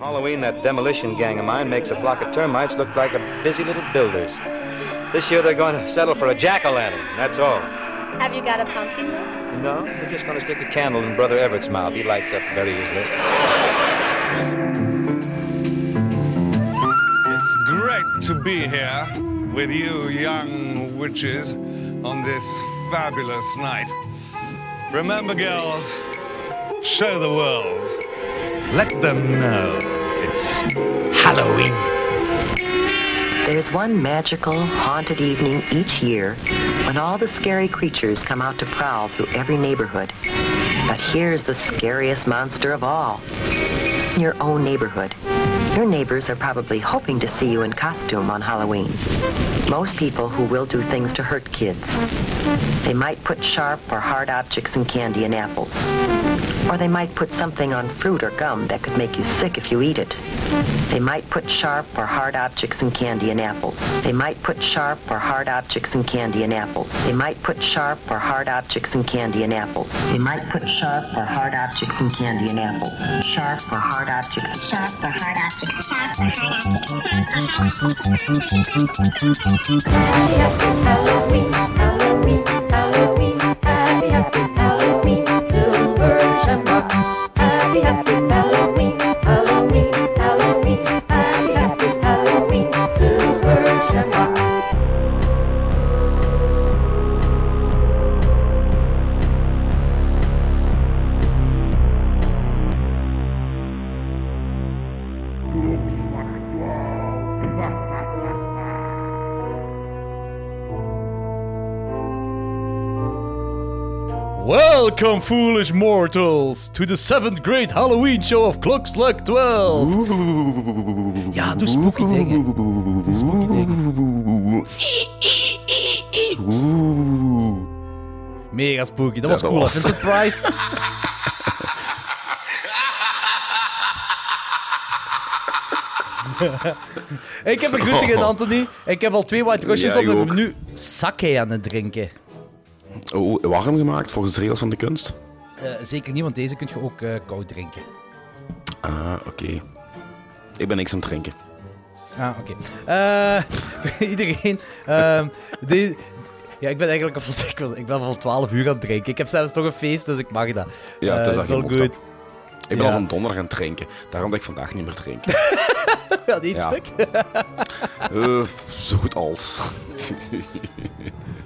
Halloween, that demolition gang of mine makes a flock of termites look like a busy little builders. This year they're going to settle for a jack-o'-lantern, that's all. Have you got a pumpkin? No, they're just going to stick a candle in Brother Everett's mouth. He lights up very easily. It's great to be here with you young witches on this fabulous night. Remember, girls, show the world. Let them know it's Halloween. There's one magical, haunted evening each year when all the scary creatures come out to prowl through every neighborhood. But here's the scariest monster of all. Your own neighborhood. Your neighbors are probably hoping to see you in costume on Halloween. Most people who will do things to hurt kids. They might put sharp or hard objects in candy and apples. Or they might put something on fruit or gum that could make you sick if you eat it. They might put sharp or hard objects in candy and apples. They might put sharp or hard objects in candy and apples. They might put sharp or hard objects in candy and apples. They might put sharp or hard objects in candy and apples. Sharp or hard objects. Sharp or hard objects. Sharp or hard objects. Halloween, Halloween, Welcome, foolish mortals, to the seventh great Halloween show of Klokslag 12. Ja, doe spooky dingen. Doe spooky dingen. Mega spooky, dat was cool. was Vincent Price. ik heb een rustig in, Anthony. Ik heb al twee white Russians Ja, op ik en we ook. nu sake aan het drinken. Warm gemaakt volgens de regels van de kunst? Eh, zeker niet, want deze kun je ook eh, koud drinken. Ah, oké. Ik ben niks aan het drinken. Ah, oké. Eh, iedereen. ehm, de- ja, ik ben eigenlijk al ik ben, ik ben al van 12 uur aan het drinken. Ik heb zelfs toch een feest, dus ik mag dat. Ja, het is dat mocht good. dat. Ik ben al van donderdag aan het drinken. Daarom dat ik vandaag niet meer drink. Ja, niet stuk. Eh, zo goed als.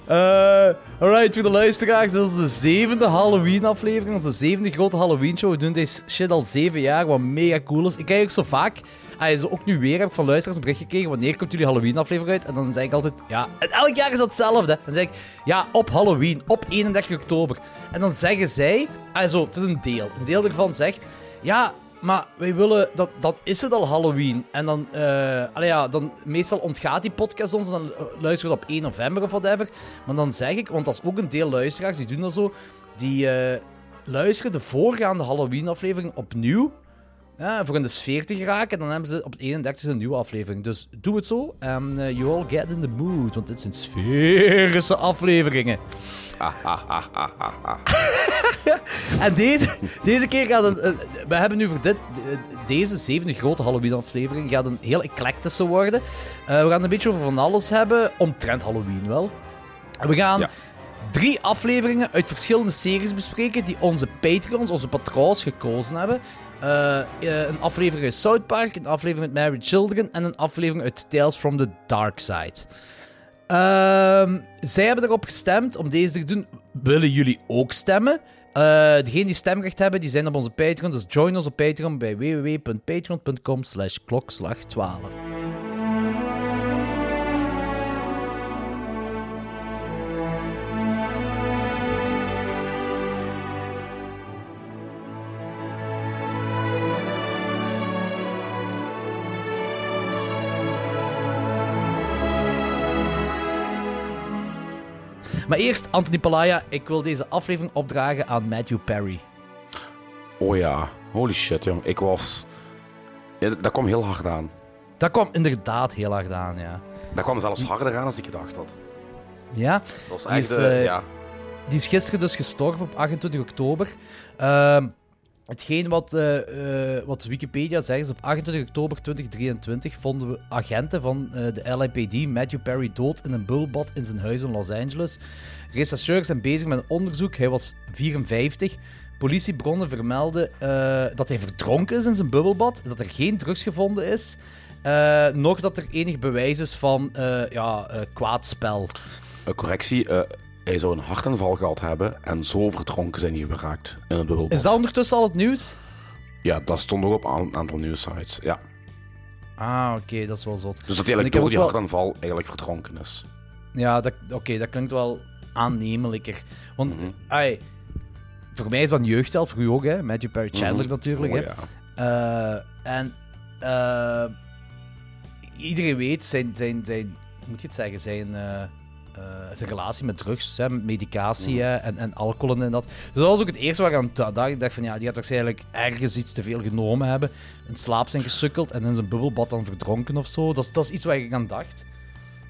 Eh, alright, voor de luisteraars, dit is de zevende Halloween-aflevering. De zevende grote Halloween-show. We doen deze shit al zeven jaar, wat mega cool is. Ik krijg ook zo vaak, ah, zo ook nu weer, heb ik van luisteraars een bericht gekregen, wanneer komt jullie Halloween-aflevering uit? En dan zeg ik altijd, ja, en elk jaar is dat hetzelfde. Dan zeg ik, ja, op Halloween, op 31 oktober. En dan zeggen zij, also, het is een deel. Een deel ervan zegt, ja, maar wij willen, dat, dan is het al Halloween. En dan, allee ja, dan meestal ontgaat die podcast ons en dan eh, luisteren we op 1 november of whatever. Maar dan zeg ik, want dat is ook een deel luisteraars, die doen dat zo, die eh, luisteren de voorgaande Halloween-aflevering opnieuw. Ja, voor in de sfeer te geraken. Dan hebben ze op het 31 een nieuwe aflevering. Dus doe het zo. En eh, you all get in the mood. Want dit zijn sferische afleveringen. En deze, deze keer gaat eh, we hebben nu voor dit, deze zevende grote Halloween-aflevering gaat een heel eclectische worden. Eh, we gaan een beetje over van alles hebben, omtrent Halloween wel. En we gaan Ja. drie afleveringen uit verschillende series bespreken die onze Patreons, onze patrons, gekozen hebben. Eh, eh, een aflevering uit South Park, een aflevering uit Married Children en een aflevering uit Tales from the Dark Side. Ehm, zij hebben erop gestemd om deze te doen. Willen jullie ook stemmen? Eh degenen die stemrecht hebben, die zijn op onze Patreon. Dus join ons op Patreon bij www.patreon.com slash klokslag12. Maar eerst, Anthony Palaya, ik wil deze aflevering opdragen aan Matthew Perry. Oh ja, holy shit, jong. Ik was... Ja, dat kwam heel hard aan. Dat kwam inderdaad heel hard aan, ja. Dat kwam zelfs harder aan dan ik gedacht had. Ja, Dat was Die echt... is, eh, eh, ja. die is gisteren dus gestorven op 28 oktober. Ehm, hetgeen wat, eh, eh, wat Wikipedia zegt is op 28 oktober 2023 vonden we agenten van eh, de LAPD Matthew Perry dood in een bubbelbad in zijn huis in Los Angeles. Rechercheurs zijn bezig met een onderzoek. Hij was 54. Politiebronnen vermelden dat hij verdronken is in zijn bubbelbad, dat er geen drugs gevonden is, nog dat er enig bewijs is van ja, kwaad spel. Een correctie, hij zou een hartaanval gehad hebben en zo verdronken zijn geraakt in het bubbelbad. Is dat ondertussen al het nieuws? Ja, dat stond ook op een aantal nieuwsites. Ja. Ah, oké, dat is wel zot. Dus dat hij eigenlijk door die wel- hartaanval eigenlijk verdronken is. Ja, dat, oké, dat klinkt wel aannemelijker. Want, Mhm. ai, voor mij is dat een jeugdheld, voor u ook, hè? Matthew Perry Chandler Mhm. natuurlijk, Oh, hè? ja. Eh, en eh, iedereen weet zijn, zijn, zijn, hoe moet je het zeggen, zijn, eh, zijn relatie met drugs, hè, met medicatie hè, en, en alcohol en dat. Dus dat was ook het eerste waar ik aan da- dacht. Ik dacht van ja, die gaat waarschijnlijk ergens iets te veel genomen hebben, in slaap zijn gesukkeld en in zijn bubbelbad dan verdronken of zo. Dat is, dat is iets waar ik aan dacht.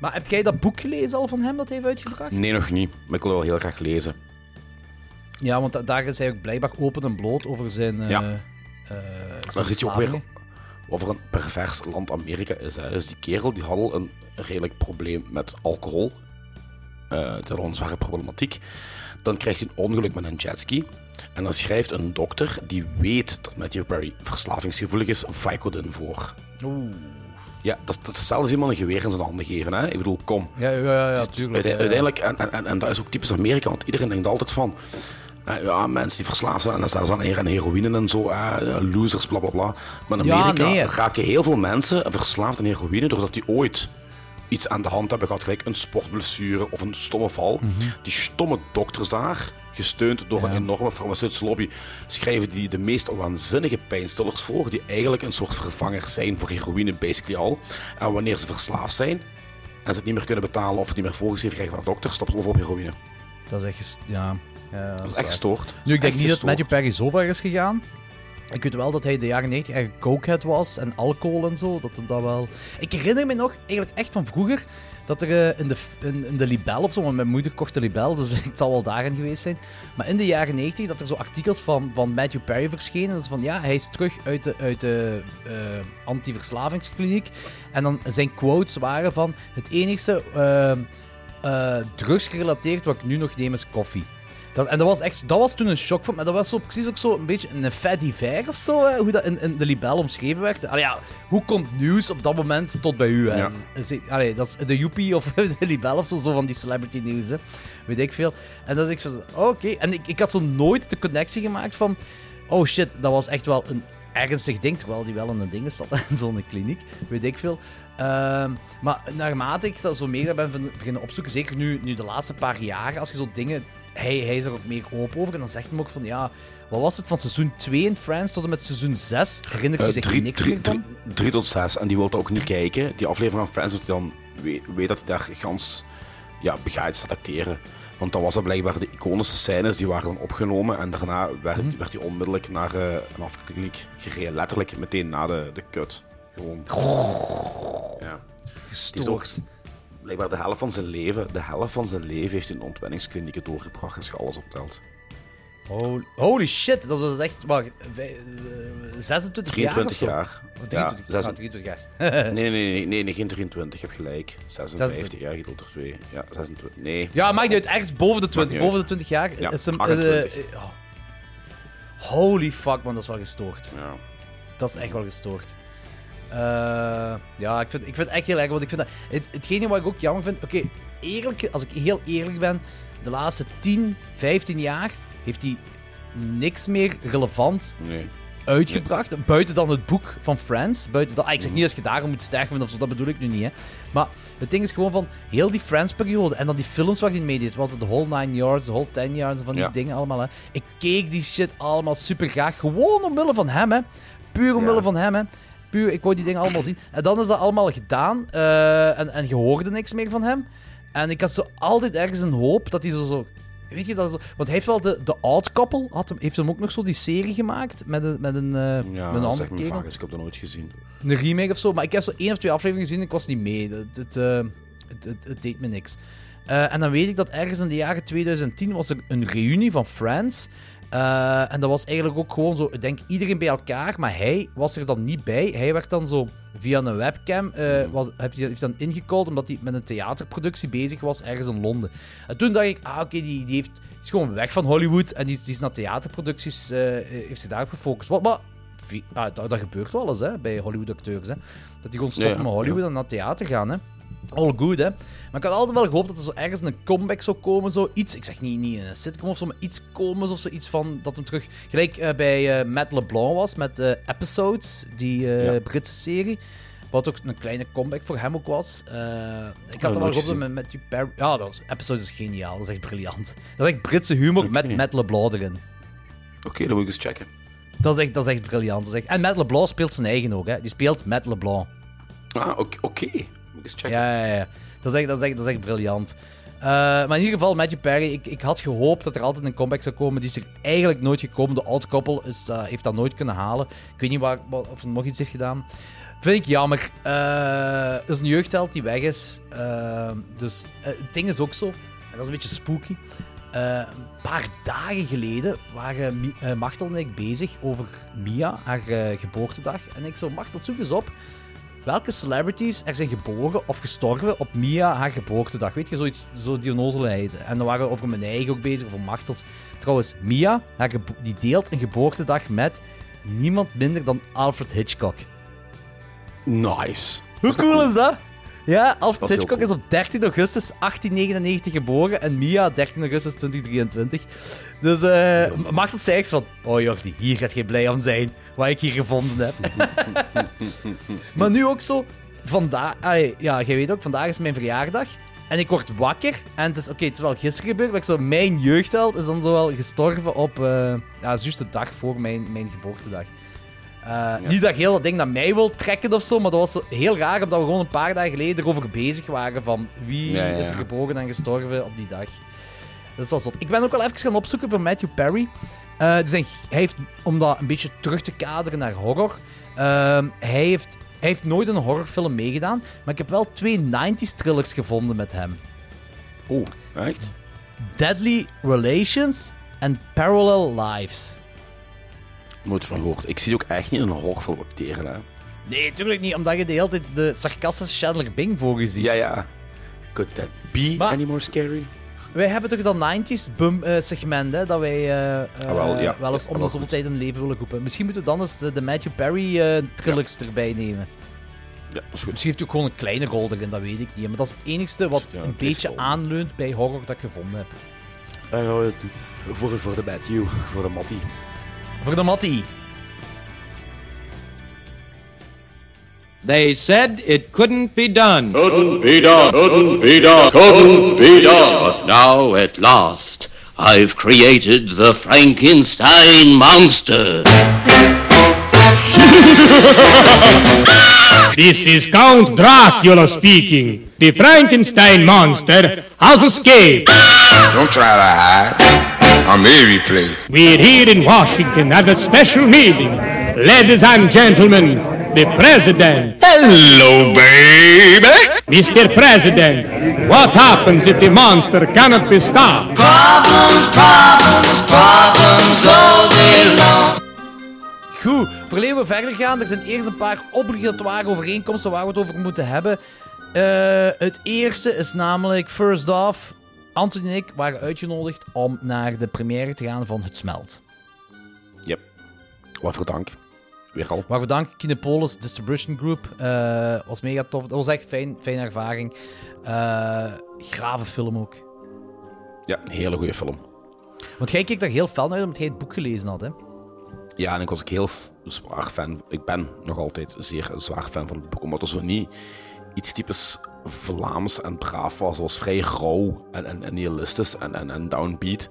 Maar heb jij dat boek gelezen al van hem dat hij heeft uitgebracht? Nee, nog niet. Maar ik wil wel heel graag lezen. Ja, want da- daar is hij ook blijkbaar open en bloot over zijn. eh Ja. eh, Daar zijn zit je ook weer over een pervers land Amerika is. Hè. Dus die kerel die had al een redelijk probleem met alcohol. Eh dat is al een zware problematiek. Dan krijgt hij een ongeluk met een jetski. En dan schrijft een dokter die weet dat Matthew Perry verslavingsgevoelig is, Vicodin voor. Oeh. Ja, dat, dat is zelfs iemand een geweer in zijn handen geven. Hè? Ik bedoel, kom. Ja, ja, ja, ja tuurlijk. Uite- ja, ja. Uiteindelijk, en, en, en, en dat is ook typisch Amerika, want iedereen denkt altijd van. eh, ja, mensen die verslaafd zijn, en dan zijn ze aan heroïne en zo, eh, losers, bla bla bla. Maar in Ja, Amerika nee. raken heel veel mensen verslaafd aan heroïne doordat die ooit iets aan de hand hebben gehad, gelijk een sportblessure of een stomme val. Die stomme dokters daar, gesteund door Mhm. Ja. een enorme farmaceutische lobby, schrijven die de meest waanzinnige pijnstillers voor, die eigenlijk een soort vervanger zijn voor heroïne, basically al. En wanneer ze verslaafd zijn, en ze het niet meer kunnen betalen of het niet meer voorgeschreven krijgen van de dokter, stappen ze over op heroïne. Dat is echt. Ja, ja, Dat is echt gestoord. Nu, ik denk niet dat. Matthew Perry zo ver is gegaan. Ik weet wel dat hij de jaren 90 echt een cokehead was en alcohol en zo. Dat, dat wel... Ik herinner me nog, eigenlijk echt van vroeger, dat er eh, in, de, in, de Libel of zo, want mijn moeder kocht de Libel, dus het zal wel daarin geweest zijn. Maar in de jaren 90 dat er zo artikels van, van Matthew Perry verschenen. Dat is van ja, hij is terug uit de, uit de eh, antiverslavingskliniek. En dan zijn quotes waren van: het enigste eh, eh, drugsgerelateerd wat ik nu nog neem is koffie. Dat, en dat was, echt, dat was toen een shock voor me. Maar dat was zo, precies ook zo een beetje een fait divers of zo, hè, hoe dat in, in de libel omschreven werd. Allee, ja, hoe komt nieuws op dat moment tot bij u? Hè? Ja. Allee, dat is de Joepie of de libel of zo, zo van die celebrity nieuws. Hè. Weet ik veel. En dan is ik van, oh, oké. En ik, ik had zo nooit de connectie gemaakt van, oh shit, dat was echt wel een ernstig ding. Terwijl die wel in een ding zat, in zo'n kliniek. Weet ik veel. Ehm, maar naarmate ik dat zo meer ben beginnen opzoeken, zeker nu, nu de laatste paar jaar, als je zo dingen hij, hij is er ook meer open over. En dan zegt hij ook van, ja, wat was het van seizoen 2 in Friends tot en met seizoen 6? Herinnert hij Eh, zich drie, niks drie, meer van? drie, drie tot zes. En die wil dat ook niet kijken. Die aflevering van Friends, omdat hij dan weet, weet dat hij daar gans ja, begaaid staat acteren. Want dan was dat blijkbaar de iconische scènes, die waren dan opgenomen. En daarna werd, Mhm. werd hij onmiddellijk naar eh, een afkliniek gereden. Letterlijk meteen na de, de kut. Gewoon. Ja. Gestoord. Blijkbaar de helft van zijn leven, de helft van zijn leven heeft hij in ontwenningsklinieken doorgebracht als je alles optelt. Holy, holy shit, dat is echt, maar, vij- eh, 26 jaar of 23 zo? jaar. Oh, 23, Ja, ah, zes- 23 jaar. Nee, nee, nee, nee, geen 23, je hebt gelijk. 56 jaar gedeeld door 2. Ja, 26. Nee. Ja, maakt niet uit. Ergens boven de 20. niet Boven de 20 jaar Ja, is hem... 28. oh. Holy fuck, man. Dat is wel gestoord. Ja. Dat is echt wel gestoord. Eh, ja, ik vind, ik vind het echt heel erg. Want ik vind dat... Het, hetgene wat ik ook jammer vind... Oké, eerlijk... Als ik heel eerlijk ben... De laatste 10, 15 jaar heeft hij niks meer relevant Nee. uitgebracht. Buiten dan het boek van Friends. Buiten dat, ah, ik zeg niet dat je daarom moet sterven of zo, dat bedoel ik nu niet. Hè. Maar het ding is gewoon van heel die Friends-periode en dan die films waar hij in meedeed. Was het de Whole Nine Yards, de Whole Ten Yards en van die Ja. dingen allemaal. Hè. Ik keek die shit allemaal super graag. Gewoon omwille van hem, hè. Puur omwille Ja. van hem, hè. Puur, ik wou die dingen allemaal zien. En dan is dat allemaal gedaan eh, en, en je hoorde niks meer van hem. En ik had zo altijd ergens een hoop dat hij zo... zo Weet je, dat is want hij heeft wel de, de Odd Couple, had hem, heeft hem ook nog zo die serie gemaakt met een, met een, eh, Ja, met een andere kerel. vaak, dus ik heb dat nooit gezien. Een remake of zo. Maar ik heb zo één of twee afleveringen gezien en ik was niet mee. Het, het, eh, het, het, het deed me niks. En dan weet ik dat ergens in de jaren 2010 was er een reunie van Friends. Eh, en dat was eigenlijk ook gewoon zo, ik denk iedereen bij elkaar, maar hij was er dan niet bij. Hij werd dan zo via een webcam, eh, was, heeft hij heeft dan ingecalled omdat hij met een theaterproductie bezig was ergens in Londen. En toen dacht ik, ah oké, die, die, heeft, die is gewoon weg van Hollywood en die, is- die is naar theaterproduccies, eh, heeft zich daarop gefocust. Wat, maar ah, dat, dat gebeurt wel eens hè, bij Hollywood-acteurs. Hè. Dat die gewoon stoppen Ja, met Hollywood en naar theater gaan. Hè. All good, hè. Maar ik had altijd wel gehoopt dat er zo ergens een comeback zou komen. Zo iets, ik zeg niet, niet een sitcom of zo, maar iets komen of zoiets van dat hem terug. Gelijk eh, bij eh, Matt LeBlanc was met eh, Episodes, die Ja. Britse serie. Wat ook een kleine comeback voor hem ook was. Ik had er wel gehoopt met Matthew Perry. Ja, dat was, Episodes is geniaal. Dat is echt briljant. Dat is echt Britse humor met. Matt LeBlanc erin. Oké, dan moet ik eens checken. Dat is echt, dat is echt briljant. Dat is echt... En Matt LeBlanc speelt zijn eigen ook. Hè. Die speelt Matt LeBlanc. Ah, oké. oké. Ik eens checken. Ja, ja, ja. Dat is echt, dat is echt, dat is briljant. Eh, maar in ieder geval, Matthew Perry, ik, ik had gehoopt dat er altijd een comeback zou komen. Die is er eigenlijk nooit gekomen. De oud koppel is, eh, heeft dat nooit kunnen halen. Ik weet niet waar, of er nog iets heeft gedaan. Vind ik jammer. Er is een jeugdheld die weg is. Dus het ding is ook zo, en dat is een beetje spooky. Een paar dagen geleden waren Machtel en ik bezig over Mia, haar geboortedag. En ik zo, Machtel, zoek eens op welke celebrities er zijn geboren of gestorven op Mia haar geboortedag. Weet je, zoiets, zo die onnozelheid. En dan waren we over mijn eigen ook bezig, over Machteld. Trouwens, Mia, haar die deelt een geboortedag met niemand minder dan Alfred Hitchcock. Nice. Hoe cool is dat? Ja, Alfred Hitchcock is op 13 augustus 1899 geboren en Mia 13 augustus 2023. Dus eh Machtel zei echt van, oh Jordi, hier gaat je blij om zijn, wat ik hier gevonden heb. maar nu ook zo, vandaag, ja, jij weet ook, vandaag is mijn verjaardag. En ik word wakker. En het is, oké, het is wel gisteren gebeurd, maar ik zo, mijn jeugdheld is dan zo wel gestorven op, eh ja, het is juist de dag voor mijn, mijn geboortedag. Eh, Niet dat heel dat ding naar mij wil trekken of zo, maar dat was heel raar, omdat we gewoon een paar dagen geleden erover bezig waren van wie Ja, ja, is er geboren en gestorven op die dag. Dat was zot. Ik ben ook wel even gaan opzoeken voor Matthew Perry. Eh, dus hij heeft, om dat een beetje terug te kaderen naar horror, ehm, hij, heeft, hij heeft nooit een horrorfilm meegedaan, maar ik heb wel twee 90s thrillers gevonden met hem. Oh, echt? Deadly Relations en Parallel Lives. Nooit van gehoord. Ik zie ook echt niet in een horrorfilm acteren, hè. Nee, natuurlijk niet, omdat je de hele tijd de sarcastische Chandler Bing voor je ziet. Ja, ja. Could that be Maar- any more scary? Wij hebben toch dat 90s bum, eh, segment, hè, dat wij eh, eh, Ah, wel, ja. wel eens Ja, om de zoveel tijd in leven willen roepen. Misschien moeten we dan eens de, de Matthew Perry eh thrillers erbij nemen. Ja, dat is goed. Misschien heeft hij ook gewoon een kleine rol erin, dat weet ik niet. Maar dat is het enigste wat Ja, een een beetje rol. aanleunt bij horror dat ik gevonden heb. Ja, het- voor, voor de Matthew, voor de Matty. Voor de Mattie. They said it couldn't be done. Couldn't be done. Couldn't be done. Couldn't be done. But now, at last, I've created the Frankenstein monster. This is Count Dracula speaking. The Frankenstein monster has escaped. Don't try to hide. I'm every place. We're here in Washington at a special meeting. Ladies and gentlemen, the President. Hello, baby. Mr. President, what happens if the monster cannot be stopped? Problems, problems, problems all day long. Goed, voordat we verder gaan, er zijn eerst een paar obligatoire overeenkomsten waar we het over moeten hebben. Eh, het eerste is namelijk, first off, Anthony en ik waren uitgenodigd om naar de première te gaan van Het Smelt. Yep. Wat voor dank. Weer al. Waarvoor dank, Kinepolis Distribution Group. eh, was mega tof. Dat was echt fijn, fijne ervaring. Eh grave film ook. Ja, een hele goede film. Want jij keek daar heel fel naar omdat jij het boek gelezen had, hè? Ja, en ik was ook heel zwaar fan. Ik ben nog altijd zeer zwaar fan van het boek. Omdat het zo niet iets typisch Vlaams en braaf was. Was vrij rauw en, en, en nihilistisch en, en, en downbeat.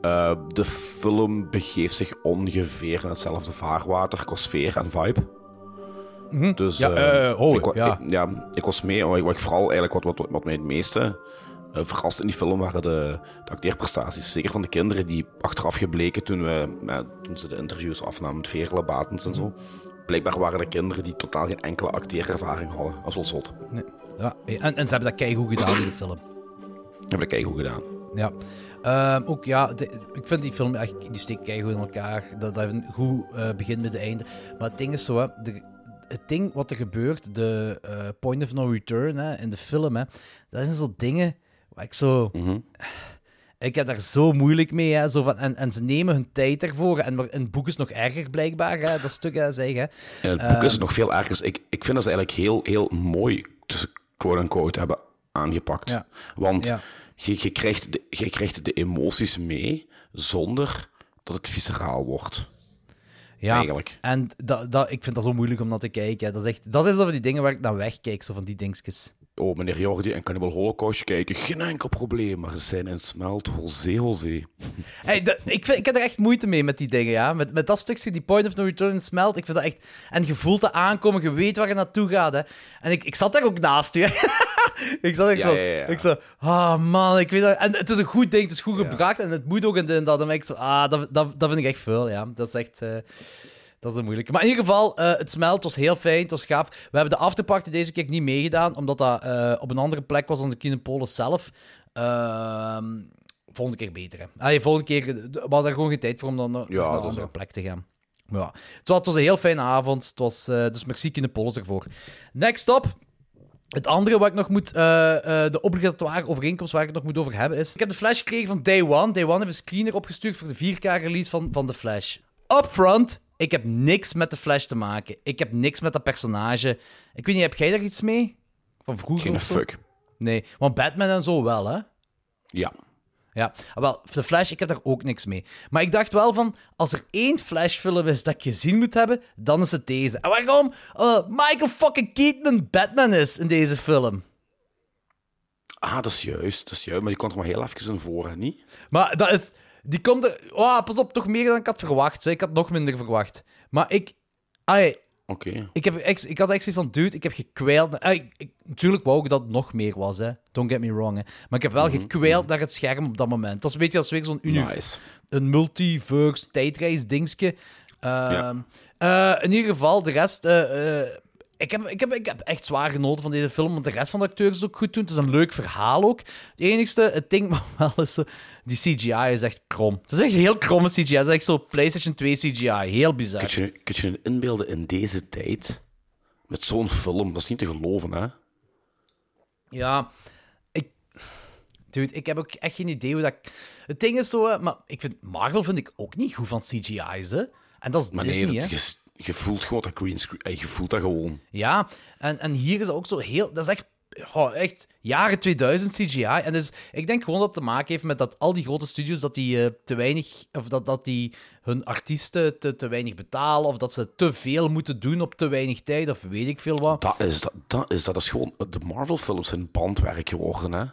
Eh, de film begeeft zich ongeveer in hetzelfde vaarwater, qua sfeer en vibe. Dus Ja, eh, eh, oh, ik, ja. ik- ja, ik was mee. Wat ik, wat ik vooral eigenlijk wat, wat, wat mij het meeste eh, verrast in die film waren de, de acteerprestaties. Zeker van de kinderen die achteraf gebleken toen, we, toen ze de interviews afnamen met Veerle Batens en zo. Blijkbaar waren er kinderen die totaal geen enkele acteerervaring hadden. Is wel zot. Nee. Ja, en, en ze hebben dat keigoed gedaan in de film. Dat heb ik goed gedaan. Ja. Ehm, ook ja, de- ik vind die film echt, die steekt goed in elkaar. Dat, dat een goed eh, begin met de einde. Maar het ding is zo, hè, de- het ding wat er gebeurt, de eh, point of no return hè, in de film, hè, dat zijn zo dingen waar ik zo. Mhm. Ik heb daar zo moeilijk mee. Hè, zo van, en, en ze nemen hun tijd ervoor. En maar het boek is nog erger, blijkbaar. Hè, dat stuk, hè, zeg. Hè. In het boek is Ehm, nog veel erger. Ik, ik vind dat ze eigenlijk heel, heel mooi, tussen quote-unquote, hebben aangepakt. Ja. Want Ja. je, je, krijgt de, je krijgt de emoties mee zonder dat het visceraal wordt. Ja, Eigenlijk. en dat, dat, ik vind dat zo moeilijk om naar te kijken. hè. Dat is echt, dat is zo van die dingen waar ik naar wegkijk, zo van die dingetjes. Oh, meneer Jordi en Cannibal Holocaust kijken, geen enkel probleem, maar ze zijn in smelt, José, José. Hey, ik, vind, ik heb er echt moeite mee met die dingen, ja. Met, met dat stukje, die point of no return smelt. Ik vind dat echt... En je voelt dat aankomen, je weet waar je naartoe gaat, hè. En ik, ik zat daar ook naast u, ik zat Ja, zo... ja, ja. Ik zo... Ah, man, ik weet dat... En het is een goed ding, het is goed gebracht en het moet ook en en dat. En ik zo... Ah, dat, dat, dat vind ik echt veel, ja. Dat is echt... eh, dat is een moeilijke. Maar in ieder geval, eh, het smelt was heel fijn, het was gaaf. We hebben de afterparty deze keer niet meegedaan, omdat dat eh, op een andere plek was dan de Kinopolis zelf. Ehm volgende keer beter, hè. Volgende keer, we hadden er gewoon geen tijd voor om dan naar Ja, naar een andere plek te gaan. Maar Ja. Het, was, het was een heel fijne avond, het was, eh, dus merci Kinopolis ervoor. Next up. Het andere wat ik nog moet, de obligatoire overeenkomst waar ik het nog moet over hebben, is... Ik heb de Flash gekregen van Day One. Day One heeft een screener opgestuurd voor de 4K-release van, van de Flash. Upfront, ik heb niks met de Flash te maken. Ik heb niks met dat personage. Ik weet niet, heb jij daar iets mee? Van vroeger Geen of zo? fuck. Nee, want Batman en zo wel, hè? Ja. Ja, wel, de Flash, ik heb daar ook niks mee. Maar ik dacht wel van, als er één Flash-film is dat ik gezien moet hebben, dan is het deze. En waarom eh, Michael fucking Keaton Batman is in deze film. Ah, dat is juist, dat is juist. Maar die komt er maar heel even in voor, hè, niet? Maar dat is... Die komt er... Oh, pas op, toch meer dan ik had verwacht. Hè. Ik had nog minder verwacht. Maar ik... Ai, Oké. ik, heb ik had echt zoiets van, dude, ik heb gekwijld... Ik, ik- natuurlijk wou ik dat het nog meer was, hè. Don't get me wrong, hè. Maar ik heb wel gekwijld naar het scherm op dat moment. Dat is een beetje als weer zo'n uni- Nice. een multiverse tijdreis-dingetje. Ehm, eh, in ieder geval, de rest... eh, eh, ik, heb, ik, heb, ik heb echt zwaar genoten van deze film, want de rest van de acteurs is ook goed doen. Het is een leuk verhaal ook. Het enigste, het ding wat wel is zo... Die CGI is echt krom. Het is echt heel kromme CGI. Het is echt zo PlayStation 2 CGI. Heel bizar. Kun je, kun je je inbeelden in deze tijd? Met zo'n film, dat is niet te geloven, hè? Ja, ik... Dude, ik heb ook echt geen idee hoe dat... Het ding is zo, hè, maar ik vind... Marvel vind ik ook niet goed van CGI's, hè. En dat is Maar Disney, nee, hè. dat, je voelt gewoon dat green screen. eh, Je voelt dat gewoon. Ja, en, en hier is ook zo heel... Dat is echt, oh, echt jaren 2000 CGI. En dus, ik denk gewoon dat het te maken heeft met dat al die grote studios dat die eh, te weinig... Of dat, dat die hun artiesten te, te weinig betalen, of dat ze te veel moeten doen op te weinig tijd, of weet ik veel wat. Dat is, dat, dat is, dat is gewoon... De Marvel-films zijn bandwerk geworden, hè?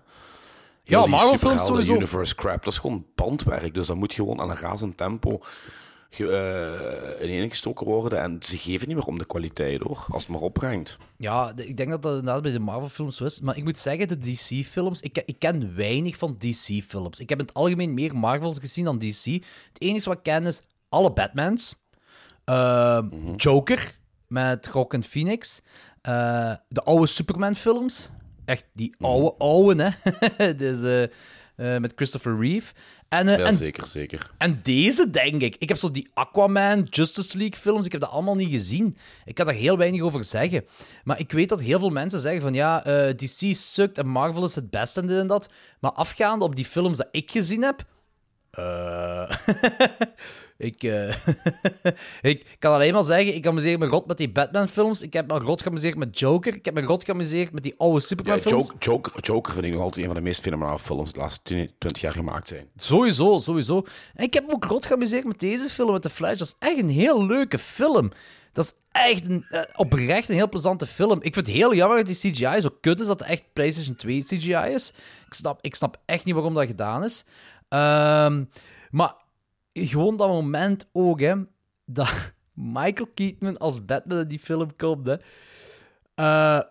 Ja, Heel Marvel-films sowieso. Universe crap, dat is gewoon bandwerk. Dus dat moet gewoon aan een razend tempo ge, eh, ineengestoken worden. En ze geven niet meer om de kwaliteit, hoor. Als het maar opbrengt. Ja, de- ik denk dat dat inderdaad bij de Marvel-films zo is. Maar ik moet zeggen, de DC-films... Ik, ik ken weinig van DC-films. Ik heb in het algemeen meer Marvels gezien dan DC. Het enige wat ik ken is alle Batmans. eh, Joker met Rock Phoenix. eh, de oude Superman-films. Echt die oude, oude, hè. dus, eh, met Christopher Reeve. En, eh, Ja, en zeker, zeker. en deze, denk ik. Ik heb zo die Aquaman, Justice League films, ik heb dat allemaal niet gezien. Ik kan daar heel weinig over zeggen. Maar ik weet dat heel veel mensen zeggen van ja, eh, DC sukt en Marvel is het beste en dit en dat. Maar afgaande op die films dat ik gezien heb... eh, ik, eh, ik kan alleen maar zeggen, ik amuseer me rot met die Batman-films. Ik heb me rot geamuseerd met Joker. Ik heb me rot geamuseerd met die oude Ja, Superman-films. Joker, Joker, Joker vind ik nog altijd een van de meest fenomenale films de laatste 20 jaar gemaakt zijn. Sowieso, sowieso. En ik heb me ook rot geamuseerd met deze film, met The Flash. Dat is echt een heel leuke film. Dat is echt een, eh, oprecht een heel plezante film. Ik vind het heel jammer dat die CGI zo kut is, dat het echt PlayStation 2 CGI is. Ik snap, ik snap echt niet waarom dat gedaan is. Ehm, maar gewoon dat moment ook, hè, dat Michael Keaton als Batman in die film komt, hè. Eh,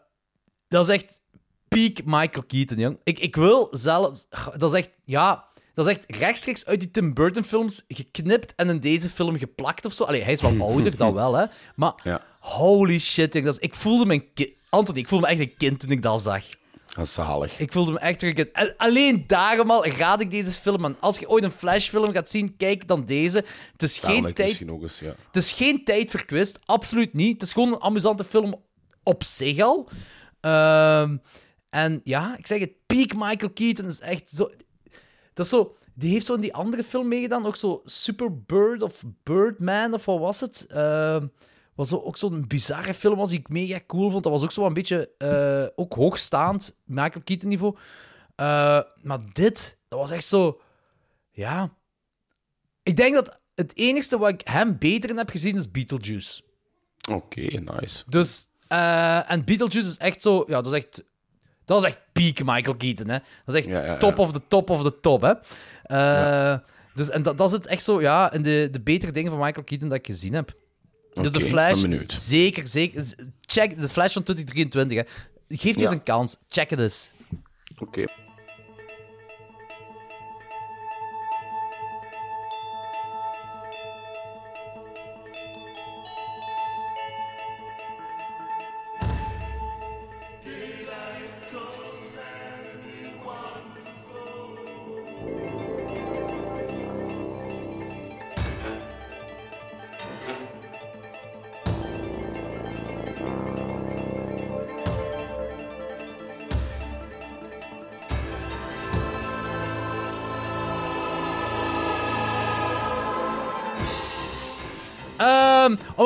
dat is echt peak Michael Keaton, jong. Ik, ik wil zelfs... Dat is echt... Ja... Dat is echt rechtstreeks uit die Tim Burton films geknipt en in deze film geplakt of zo. Allee, hij is wel ouder, dat wel, hè. Maar Ja. holy shit, jong, dat is, ik voelde kind... Anthony, ik voelde me echt een kind toen ik dat zag. Dat is zalig. Ik voelde me echt terug. Alleen daarom al raad ik deze film aan. Als je ooit een Flash-film gaat zien, kijk dan deze. Het is, geen tijd, misschien ook eens, ja. het is geen tijd verkwist. Absoluut niet. Het is gewoon een amusante film op zich al. Ehm, en ja, ik zeg het, peak Michael Keaton is echt zo... Dat is zo... Die heeft zo in die andere film meegedaan, ook zo Superbird of Birdman of wat was het? Ehm, was zo, ook zo'n bizarre film was die ik mega cool vond. Dat was ook zo een beetje eh, ook hoogstaand, Michael Keaton niveau. Eh, maar dit, dat was echt zo... Ja... Ik denk dat het enigste wat ik hem beter in heb gezien is Beetlejuice. Oké, nice. Dus, eh, en Beetlejuice is echt zo, ja, dat is echt, dat is echt peak Michael Keaton, hè. Dat is echt Ja, ja, ja. top of the top of the top, hè. Dus, en dat, dat is het echt zo, ja, in de, de betere dingen van Michael Keaton dat ik gezien heb. Dus de Flash, zeker, zeker. Check de Flash van 2023, hè. Geef Ja. eens een kans. Check het eens. Oké.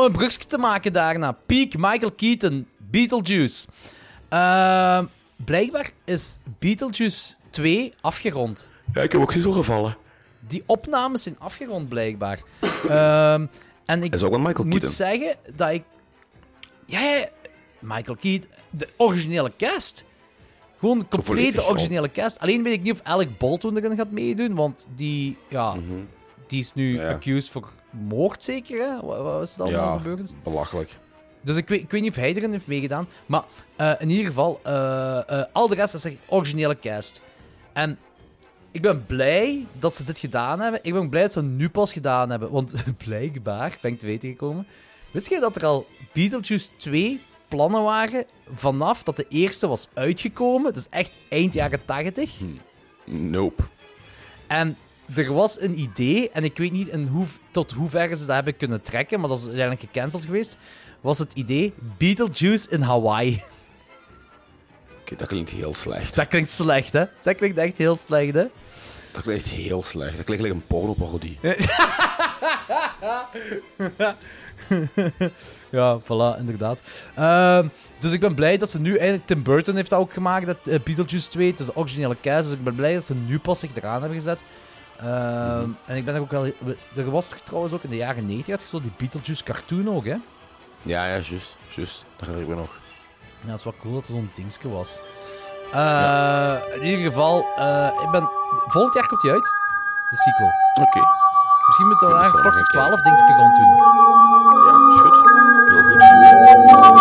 Om een brugje te maken daarna. Peak Michael Keaton, Beetlejuice. Ehm, blijkbaar is Beetlejuice 2 afgerond. Ja, ik heb ook zo gevallen. Die opnames zijn afgerond, blijkbaar. Ehm, en ik Is ook een Michael moet Keaton. zeggen dat ik... Ja, ja, Michael Keaton. De originele cast. Gewoon de complete originele cast. Alleen weet ik niet of Alec Baldwin erin gaat meedoen, want die, ja, die is nu Mhm. Ja. accused voor moord, zeker, hè? Wat, wat is er allemaal Ja, gebeurd? belachelijk. Dus ik weet, ik weet niet of hij erin heeft meegedaan. Maar eh, in ieder geval, eh, eh, al de rest is echt originele cast. En ik ben blij dat ze dit gedaan hebben. Ik ben blij dat ze het nu pas gedaan hebben. Want blijkbaar ben ik te weten gekomen. Wist je dat er al Beetlejuice 2 plannen waren vanaf dat de eerste was uitgekomen? Dus echt eind jaren 80. Nope. En er was een idee, en ik weet niet in hoe, tot hoe ver ze dat hebben kunnen trekken, maar dat is uiteindelijk gecanceld geweest. Was het idee Beetlejuice in Hawaii. Oké, dat klinkt heel slecht. Dat klinkt slecht, hè? Dat klinkt echt heel slecht, hè? Dat klinkt heel slecht. Dat klinkt like een pornoparodie. ja, voilà, inderdaad. Ehm, dus ik ben blij dat ze nu eigenlijk... Tim Burton heeft dat ook gemaakt, dat eh, Beetlejuice 2. Het is de originele cast, dus ik ben blij dat ze nu pas zich eraan hebben gezet. Ehm, En ik ben er ook wel... Er was trouwens ook in de jaren 90 had je zo die Beetlejuice cartoon ook, hè? Ja, ja, juist. Juist. Dat herinner ik me nog. Ja, dat is wel cool dat er zo'n dingetje was. Eh, In ieder geval, eh, ik ben... volgend jaar komt die uit, de sequel. Oké. Misschien moeten we daar een is klokslag wel 12 dingetje rond doen. Ja, is goed. Heel goed.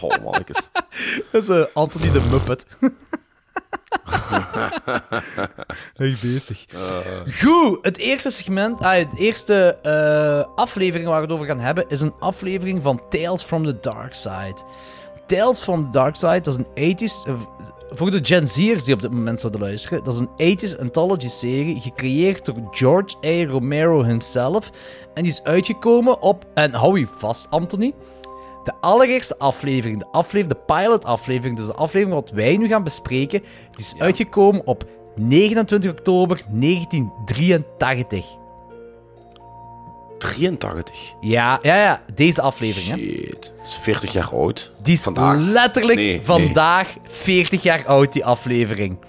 Oh, mannetjes. Dat is eh, Anthony de Muppet. Hey, beestig. Goed, het eerste segment, ah, het eerste aflevering waar we het over gaan hebben, is een aflevering van Tales from the Dark Side. Tales from the Dark Side, dat is een 80s... eh, voor de Gen Z'ers die op dit moment zouden luisteren, dat is een 80s anthology-serie gecreëerd door George A. Romero himself. En die is uitgekomen op... En hou je vast, Anthony. De allereerste aflevering, de, aflevering, de pilot-aflevering, dus de aflevering wat wij nu gaan bespreken, die is uitgekomen op 29 oktober 1983. 83. Ja, ja, ja. Deze aflevering, hè. Shit. Dat is 40 jaar oud. Die is Vandaag. letterlijk Nee, nee. vandaag 40 jaar oud, die aflevering. Dat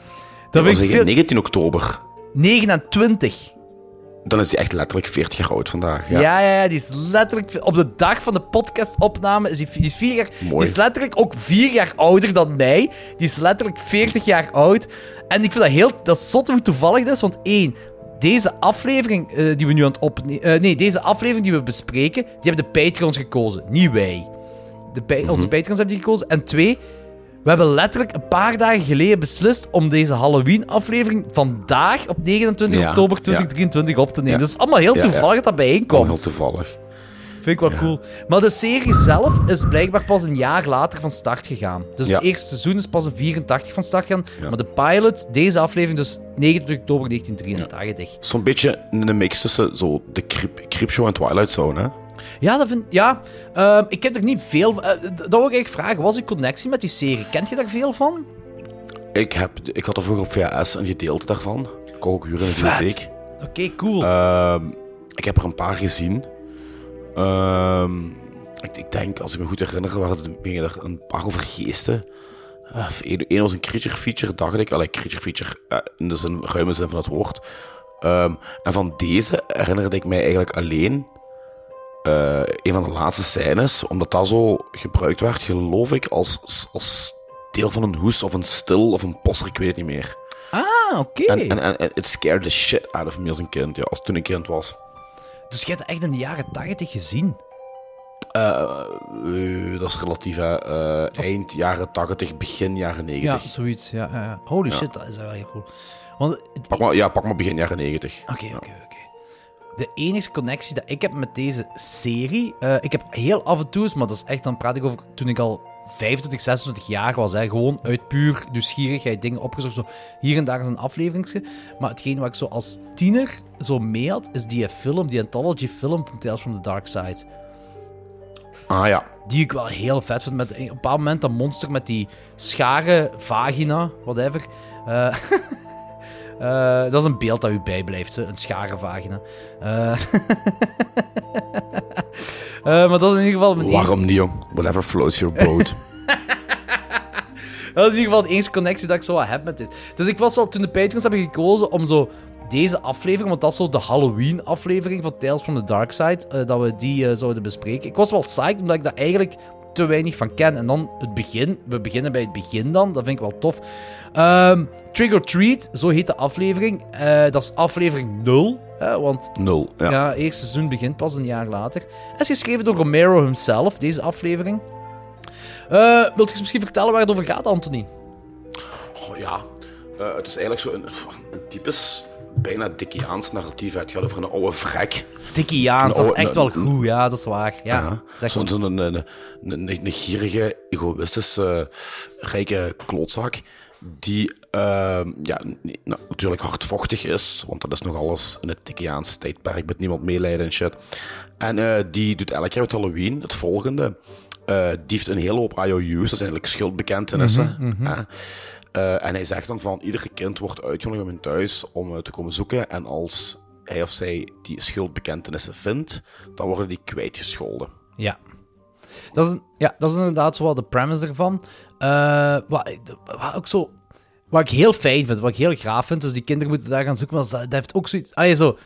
Dat was vind ik veel... 19 oktober. 29. Dan is die echt letterlijk 40 jaar oud vandaag. Ja. Ja. ja, ja, die is letterlijk... Op de dag van de podcastopname is die, die is vier jaar... Mooi. Die is letterlijk ook vier jaar ouder dan mij. Die is letterlijk 40 jaar oud. En ik vind dat heel... Dat is zot hoe toevallig dat is, want één... Deze aflevering eh, die we nu aan het opnemen... nee, deze aflevering die we bespreken, die hebben de Patreons gekozen, niet wij. De Mhm. Onze Patreons hebben die gekozen. En twee, we hebben letterlijk een paar dagen geleden beslist om deze Halloween-aflevering vandaag op 29 Ja, oktober ja. 2023 op te nemen. Ja. Dat is allemaal heel toevallig dat dat bijeenkomt. heel toevallig. Vind ik wel cool. Maar de serie zelf is blijkbaar pas een jaar later van start gegaan. Dus het eerste seizoen is pas in 84 van start gegaan. Maar de pilot, deze aflevering, dus 29 oktober 1983. Zo'n beetje een mix tussen zo de Creep, Creepshow en Twilight Zone, hè? Ja, dat vind Ja, ehm, ik heb er niet veel van. eh, dat wil ik eigenlijk vragen. Is uw connectie met die serie? Kent je daar veel van? Ik, heb, ik had er vroeger op VHS een gedeelte daarvan. Ik ook huren in de bibliotheek. Oké, cool. Ehm, ik heb er een paar gezien. Ehm, ik, ik denk, als ik me goed herinner, waren er, een paar over geesten. Eén was een creature feature, dacht ik. Allee, creature feature eh, in de zin, ruime zin van het woord. En van deze herinnerde ik mij eigenlijk alleen eh, een van de laatste scènes, omdat dat zo gebruikt werd, geloof ik, als, als deel van een hoes of een stil of een poster, ik weet het niet meer. ah, oké. En, en, en it scared the shit out of me als een kind, ja, als toen ik kind was. Dus je hebt het echt in de jaren 80 gezien? Eh, dat is relatief, hè. Eind jaren 80, begin jaren Ja, 90. zoiets. Ja, ja, ja. Holy Ja. shit, dat is wel heel cool. Want Pak maar, ja, pak maar begin jaren 90. Oké, oké, oké. De enige connectie dat ik heb met deze serie... eh, ik heb heel af en toe eens, maar dat is echt... Dan praat ik over toen ik al 25, 26 jaar was. Hè, gewoon uit puur nieuwsgierigheid dingen opgezocht. Zo hier en daar is een afleveringsje. Maar hetgeen wat ik zo als tiener zo mee had, is die film, die anthology film van Tales from the Dark Side. Ah ja. Die ik wel heel vet vind. Met op een bepaald moment dat monster met die schare vagina, whatever. Eh, eh, dat is een beeld dat u bijblijft, een schare vagina. Eh, eh, maar dat is in ieder geval... mijn Waarom niet, jong? Whatever floats your boat. Dat is in ieder geval de enige connectie dat ik zo wat heb met dit. Dus ik was wel, toen de Patreons hebben gekozen om zo deze aflevering, want dat is zo de Halloween-aflevering van Tales from the Dark Side, dat we die zouden bespreken. Ik was wel psyched, omdat ik daar eigenlijk te weinig van ken. En dan het begin, we beginnen bij het begin dan, dat vind ik wel tof. Ehm, Trick or Treat, zo heet de aflevering. Eh, dat is aflevering 0, hè, want Nul, ja. ja, het eerste seizoen begint pas een jaar later. Hij is geschreven door Romero himself, deze aflevering. Eh wilt je eens misschien vertellen waar het over gaat, Anthony? Goh, ja. Eh, het is eigenlijk zo een, een typisch, bijna Dickiaans narratief. Het gaat over een oude vrek. Dickiaans, dat is echt wel goed, ja, dat is waar. Ja, Zo'n zo'n een, een, gierige, egoïstische, rijke klootzak. Die ehm, ja, nou, natuurlijk hardvochtig is, want dat is nog alles in het Dickiaans tijdperk met niemand meelijden en shit. En eh, die doet elk jaar met Halloween het volgende. Eh, die heeft een hele hoop IOU's, dat zijn eigenlijk schuldbekentenissen. Mhm, mhm. Eh, en hij zegt dan van, ieder kind wordt uitgenodigd bij mijn thuis om eh, te komen zoeken. En als hij of zij die schuldbekentenissen vindt, dan worden die kwijtgescholden. Ja. Dat is, ja, dat is inderdaad zo wel de premise ervan. Eh, wat, wat ook zo... Wat ik heel fijn vind, wat ik heel graaf vind, dus die kinderen moeten daar gaan zoeken, maar dat, dat heeft ook zoiets... Allee, zo...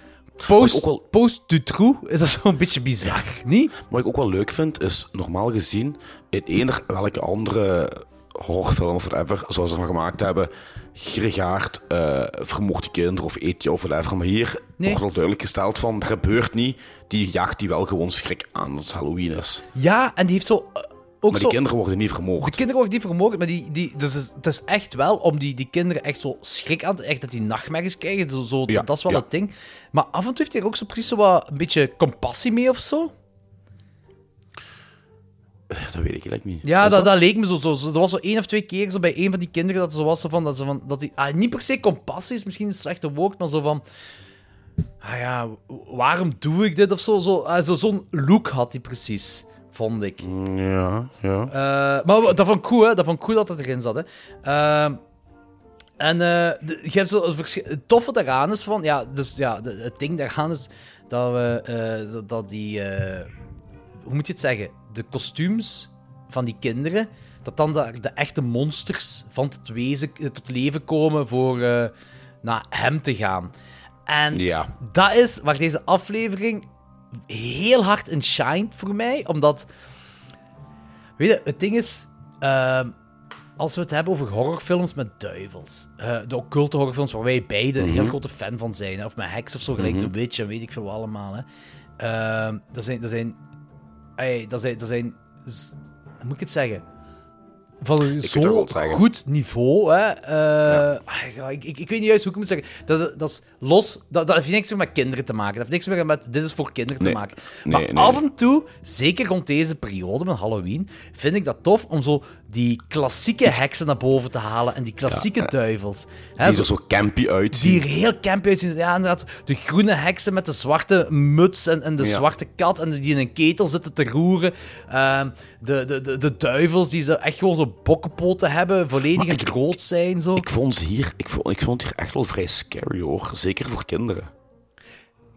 Post, post du true is dat zo'n beetje bizar, niet? Wat ik ook wel leuk vind, is normaal gezien in eender welke andere horrorfilm of whatever, zoals ze ervan gemaakt hebben, Grigaard uh, vermoord die kinderen of eet je of whatever. Maar hier Nee. wordt al duidelijk gesteld van, er gebeurt niet, die jaagt die wel gewoon schrik aan het Halloween is. Ja, en die heeft zo... eh, ook maar zo... die kinderen worden niet vermoord. De kinderen worden niet vermoord, maar die, die, dus het is- het is echt wel om die, die kinderen echt zo schrik aan te... Echt dat die nachtmerries krijgen, zo, zo, Ja, dat is wel ja. het ding. Maar af en toe heeft hij er ook zo precies zo wat, een beetje compassie mee of zo. Dat weet ik eigenlijk niet. Ja, dat, dat leek me zo, zo, zo. Er was zo één of twee keer zo bij een van die kinderen dat zo was zo van... Dat ze van dat die, ah, niet per se compassie is misschien een slechte woord, maar zo van... Ah ja, waarom doe ik dit of zo? zo ah, zo Zo'n look had hij precies, vond ik. Ja, ja. Eh, maar dat vond ik goed, hè. Dat vond ik goed dat het erin zat, hè. En eh, de- je hebt zo het toffe daaraan is van... Ja, dus ja, de- het ding daaraan is... dat we eh, dat, dat die, eh, hoe moet je het zeggen, de kostuums van die kinderen, dat dan daar de echte monsters van tot, wezen, tot leven komen voor eh, naar hem te gaan. En Ja. dat is waar deze aflevering heel hard in shined voor mij, omdat, weet je, het ding is, ehm, als we het hebben over horrorfilms met duivels, eh, de occulte horrorfilms waar wij beide een heel Mhm. grote fan van zijn, of met heks of zo, gelijk Mhm. The Witch en weet ik veel allemaal, hè. Ehm, dat zijn, dat zijn, ey, dat zijn, dat zijn, hoe moet ik het zeggen? Van een zo goed niveau, hè. eh, ah, ja, ik, ik, ik weet niet juist hoe ik het moet zeggen. Dat, dat is los, dat, dat heeft niks meer met kinderen te maken. Dat heeft niks meer met dit is voor kinderen Nee. te maken. Nee, maar nee. af en toe, zeker rond deze periode met Halloween, vind ik dat tof om zo die klassieke heksen naar boven te halen en die klassieke Ja. duivels. Hè, Die zo- er zo campy uitzien. die er heel campy uitzien. Ja, inderdaad. De groene heksen met de zwarte muts en, en de Ja. zwarte kat en die in een ketel zitten te roeren. Ehm, de, de, de, de duivels die ze echt gewoon zo bokkenpoten hebben, volledig in rood zijn. Zo. Ik vond, ze hier, ik, vond, ik vond het hier echt wel vrij scary hoor. Zeker voor kinderen.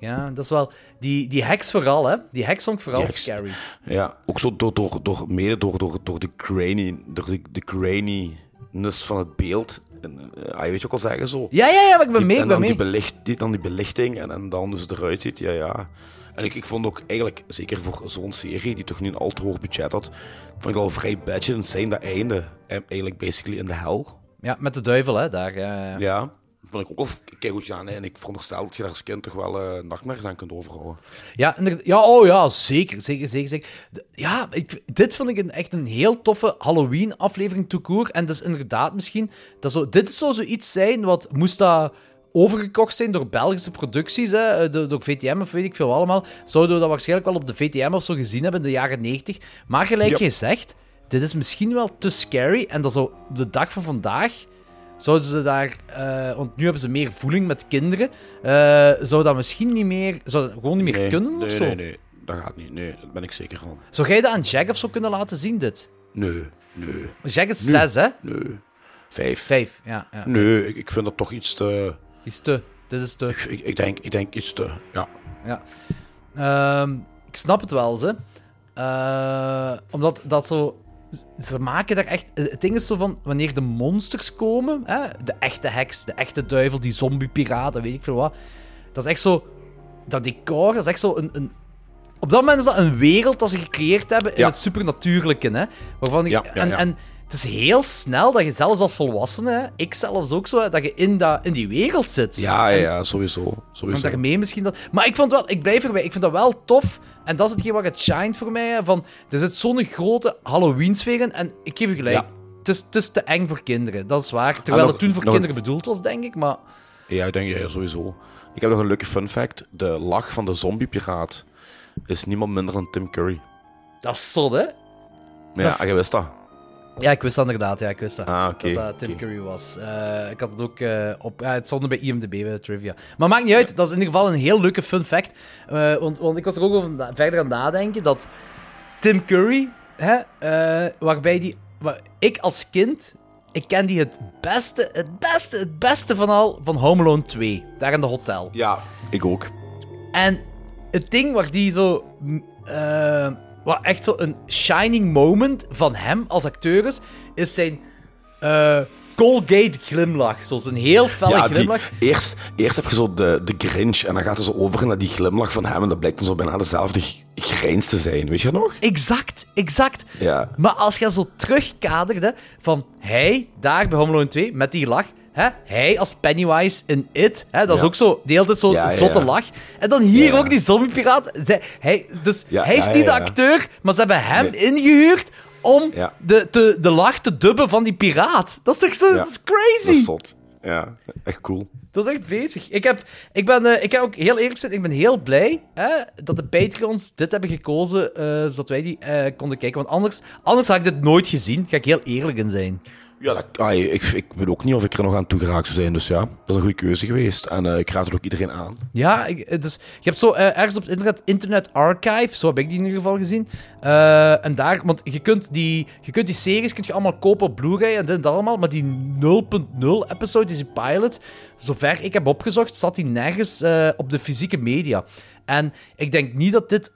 Ja, dat is wel... Die, die heks vooral, hè. Die heks vond ik vooral scary. Ja, ook zo door, door, door, mede door, door, door de grainy, door de, de graininess van het beeld. En, eh, ah, je weet je ook al zeggen zo. Ja, ja, ja, maar ik ben Die- mee, ik ben dan die, mee. belicht, die, dan die belichting en, en dan hoe ze eruit ziet, ja, ja. En ik, ik vond ook eigenlijk, zeker voor zo'n serie die toch niet een al te hoog budget had, vond ik wel vrij badje zijn dat einde. Eigenlijk basically in de hel. Ja, met de duivel, hè, daar. Ja, ja. Ja, vond ik ook wel gedaan. hè. En ik veronderstel dat je daar als kind toch wel eh nachtmerries aan kunt overhouden. Ja, ja, oh ja, zeker, zeker, zeker. zeker. Ja, ik, dit vond ik een, echt een heel toffe Halloween-aflevering toekoor. En dus inderdaad misschien, dat zo, dit zou zoiets zijn wat moest dat overgekocht zijn door Belgische producties, hè, eh, door, VTM of weet ik veel allemaal, zouden we dat waarschijnlijk wel op de VTM of zo gezien hebben in de jaren 90. Maar gelijk je zegt, dit is misschien wel te scary. En dat zou op de dag van vandaag Zouden ze daar, eh, want nu hebben ze meer voeling met kinderen, eh, zou dat misschien niet meer, zou dat gewoon niet meer nee, kunnen nee, of zo? Nee, nee, dat gaat niet. Nee, daar ben ik zeker van. Zou jij dat aan Jack of zo kunnen laten zien, dit? Nee, nee. Jack is zes, hè? Nee. Vijf. Vijf, ja. ja. Nee, ik, ik vind dat toch iets te... Iets te. Dit is te. Ik, ik, ik denk, ik denk iets te... Ja. Ja. Ehm, ik snap het wel, ze. Eh, omdat dat zo... Ze maken daar echt... Het ding is zo van, wanneer de monsters komen, hè, de echte heks, de echte duivel, die zombie-piraten, weet ik veel wat. Dat is echt zo... Dat decor, dat is echt zo een... een op dat moment is dat een wereld dat ze gecreëerd hebben in Ja. het supernatuurlijke, hè. Waarvan ik, Ja, ja, en, is heel snel dat je zelfs als volwassene, ik zelfs ook zo, dat je in, dat, in die wereld zit. Ja, En- ja, sowieso. sowieso. daarmee misschien dat... Maar ik vond wel... Ik blijf erbij. Ik vind dat wel tof. En dat is hetgeen wat het shined voor mij. Van, er zit zo'n grote Halloween-sfeer in. En ik geef je gelijk. Ja. Het, is, het is te eng voor kinderen. Dat is waar. Terwijl nog- het toen voor kinderen een- bedoeld was, denk ik. Maar... Ja, ik denk ja, sowieso. Ik heb nog een leuke fun fact. De lach van de zombiepiraat is niemand minder dan Tim Curry. Dat is zot, hè? Maar Dat is- ja, je wist dat. Ja, ik wist dat inderdaad. Ja, ik wist dat. Ah, dat dat Tim. Curry was. Eh, ik had het ook eh, op... Ja, het stond bij IMDb, bij de trivia. Maar maakt niet uit. Dat is in ieder geval een heel leuke fun fact. Eh, want, want ik was er ook over verder aan nadenken dat Tim Curry, hè, eh, waarbij die... Waar, ik als kind... Ik ken die het beste, het beste, het beste van al van Home Alone 2. Daar in de hotel. Ja, ik ook. En het ding waar die zo. eh, wat echt zo een shining moment van hem als acteur is, is zijn eh, Colgate glimlach. Zoals een heel felle Ja, die, glimlach. eerst, eerst heb je zo de, de Grinch en dan gaat hij zo over naar die glimlach van hem en dat blijkt dan zo bijna dezelfde grijns te zijn. Weet je nog? Exact, exact. Ja. Maar als je zo terugkaderde van hij daar bij Home Alone 2 met die lach. Hè, hij als Pennywise in It. Hè, dat is ook zo de hele tijd zo'n Ja, zotte lach. En dan hier ook die zombiepiraat. Zij- Hij, dus hij is niet de acteur, maar ze hebben hem Nee. ingehuurd om de, de, de lach te dubben van die piraat. Dat is toch zo dat is crazy? Dat is zot. Ja, echt cool. Dat is echt bezig. Ik, heb, ik, ben, eh, ik heb ook heel eerlijk gezegd, ik ben heel blij hè, dat de Patreons dit hebben gekozen, eh, zodat wij die eh, konden kijken. Want anders, anders had ik dit nooit gezien, ga ik heel eerlijk in zijn. Ja, ik, ik weet ook niet of ik er nog aan toegeraakt zou zijn. Dus ja, dat is een goede keuze geweest. En eh, ik raad het ook iedereen aan. Ja, ik, het is, je hebt zo eh, ergens op het internet Internet Archive, zo heb ik die in ieder geval gezien. Eh, en daar, want je kunt die, je kunt die series kunt je allemaal kopen op Blu-ray en dit en dat allemaal, maar die 0.0 episode, die pilot, zover ik heb opgezocht, zat hij nergens op de fysieke media. En ik denk niet dat dit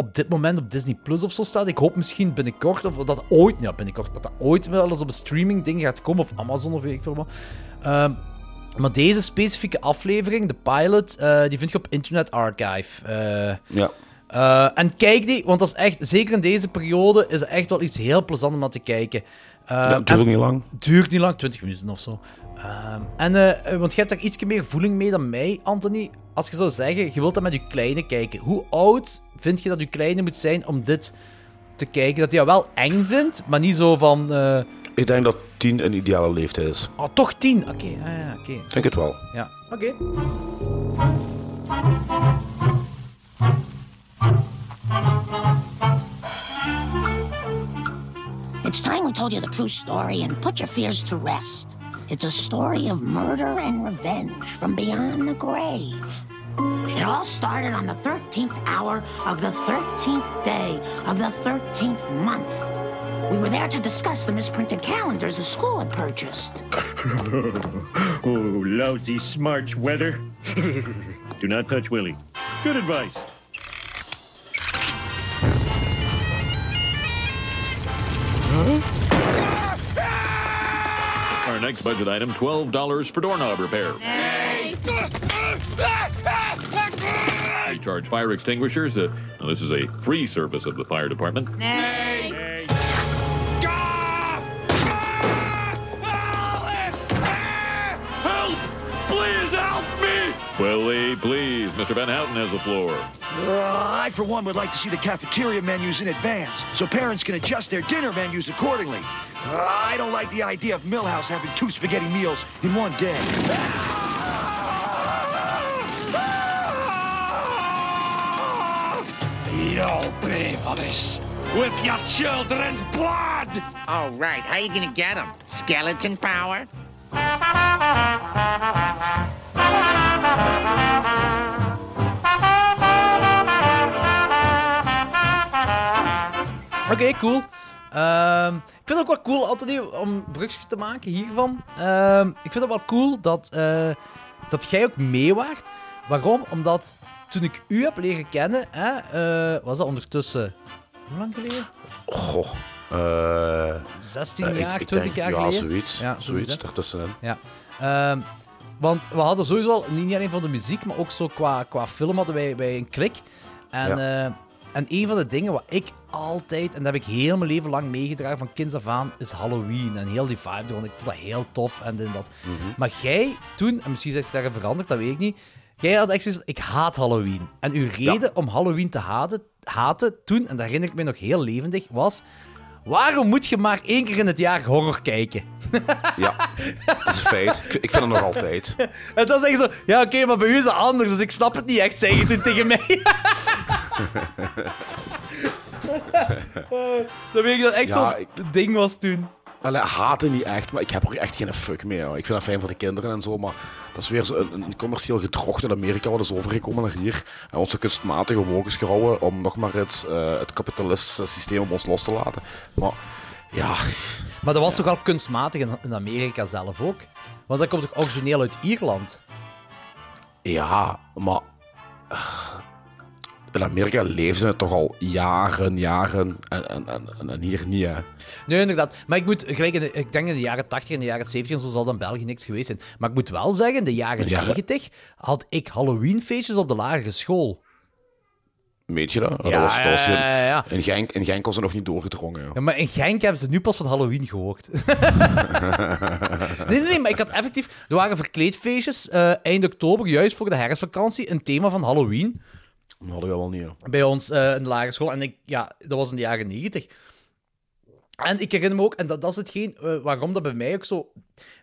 op dit moment op Disney Plus of zo staat. Ik hoop misschien binnenkort, of dat ooit, ja, binnenkort, dat dat ooit wel eens op een streaming ding gaat komen, of Amazon of weet ik veel wat. Ehm, maar deze specifieke aflevering, de pilot, eh, die vind je op Internet Archive. Eh, Ja. eh, en kijk die, want dat is echt, zeker in deze periode, is het echt wel iets heel plezant om naar te kijken. Eh, Ja, het duurt ook niet lang. duurt niet lang, 20 minuten of zo. Ehm, en, eh, want je hebt daar iets meer voeling mee dan mij, Anthony. Als je zou zeggen, je wilt dat met je kleine kijken. Hoe oud vind je dat je kleine moet zijn om dit te kijken? Dat hij jou wel eng vindt, maar niet zo van... eh, Ik denk dat 10 een ideale leeftijd is. oh, toch 10? Oké, ah, ja, oké. Ik denk het wel. Ja, oké. It's time we told you the true story and put your fears to rest. It's a story of murder and revenge from beyond the grave. It all started on the 13th hour of the 13th day of the 13th month. We were there to discuss the misprinted calendars the school had purchased. oh, lousy smarts, weather. Do not touch Willie. Good advice. Our next budget item $12 for doorknob repair. We charge fire extinguishers. Uh, this is a free service of the fire department. Willie, please. Mr. Van Houten has the floor. Uh, I, for one, would like to see the cafeteria menus in advance so parents can adjust their dinner menus accordingly. Uh, I don't like the idea of Millhouse having two spaghetti meals in one day. You'll pay for this with your children's blood! All right, how are you gonna get them? Skeleton power? Oké, cool. Ehm, ik vind het ook wel cool, Anthony, om brugjes te maken hiervan. Ehm, ik vind het wel cool dat, eh, dat jij ook mee waart. Waarom? Omdat toen ik u heb leren kennen, hè, eh, was dat ondertussen... Hoe lang geleden? Goh. eh, 16 eh, ik- jaar, ik 20 denk- jaar ja, geleden? Zoiets, Ja, zoiets zoiets. Ja. Want we hadden sowieso al, niet alleen van de muziek, maar ook zo qua, qua film hadden wij, wij een klik. En, Ja. eh, en een van de dingen wat ik altijd, en dat heb ik heel mijn leven lang meegedragen van kinds af aan, is Halloween. En heel die vibe ervan. Ik vond dat heel tof en en dat. Mhm. Maar jij toen, en misschien is je daarin veranderd, dat weet ik niet. Jij had echt zoiets ik haat Halloween. En uw reden om Halloween te haten, haten toen, en dat herinner ik me nog heel levendig, was... Waarom moet je maar één keer in het jaar horror kijken? Ja, dat is een feit. Ik, ik vind het nog altijd. En dan zeggen ze, ja oké, maar bij u is het anders, dus ik snap het niet echt, zeg je toen tegen mij. dan weet ik dat echt Ja, zo'n ik- ding was toen. Allee, haten niet echt, maar ik heb er echt geen fuck mee. hoor. Ik vind dat fijn voor de kinderen en zo, maar dat is weer zo een, een commercieel gedrocht in Amerika wat is overgekomen naar hier. En onze kunstmatige is gehouden om nog maar het, eh, het kapitalistische systeem op ons los te laten. Maar ja, Maar dat was toch al kunstmatig in, in Amerika zelf ook? Want dat komt toch origineel uit Ierland? ja, maar... in Amerika leven ze het toch al jaren, jaren. En, en, en, en hier niet, hè. Nee, inderdaad. Maar ik moet, gelijk in de, ik denk in de jaren 80 en de jaren 70 en zo zal dan België niks geweest zijn. Maar ik moet wel zeggen, in de jaren Ja. 90 had ik Halloweenfeestjes op de lagere school. Weet je dat? Ja, dat was, dat was ja, hier- ja, ja. In, Genk, in Genk was ze nog niet doorgedrongen. Ja, maar in Genk hebben ze nu pas van Halloween gehoord. nee, nee, nee, maar ik had effectief... Er waren verkleedfeestjes eh, eind oktober, juist voor de herfstvakantie, een thema van Halloween. Dat hadden we wel niet, hoor. Bij ons eh, in de lagere school. En ik, ja, dat was in de jaren 90. En ik herinner me ook, en dat, dat is hetgeen eh, waarom dat bij mij ook zo...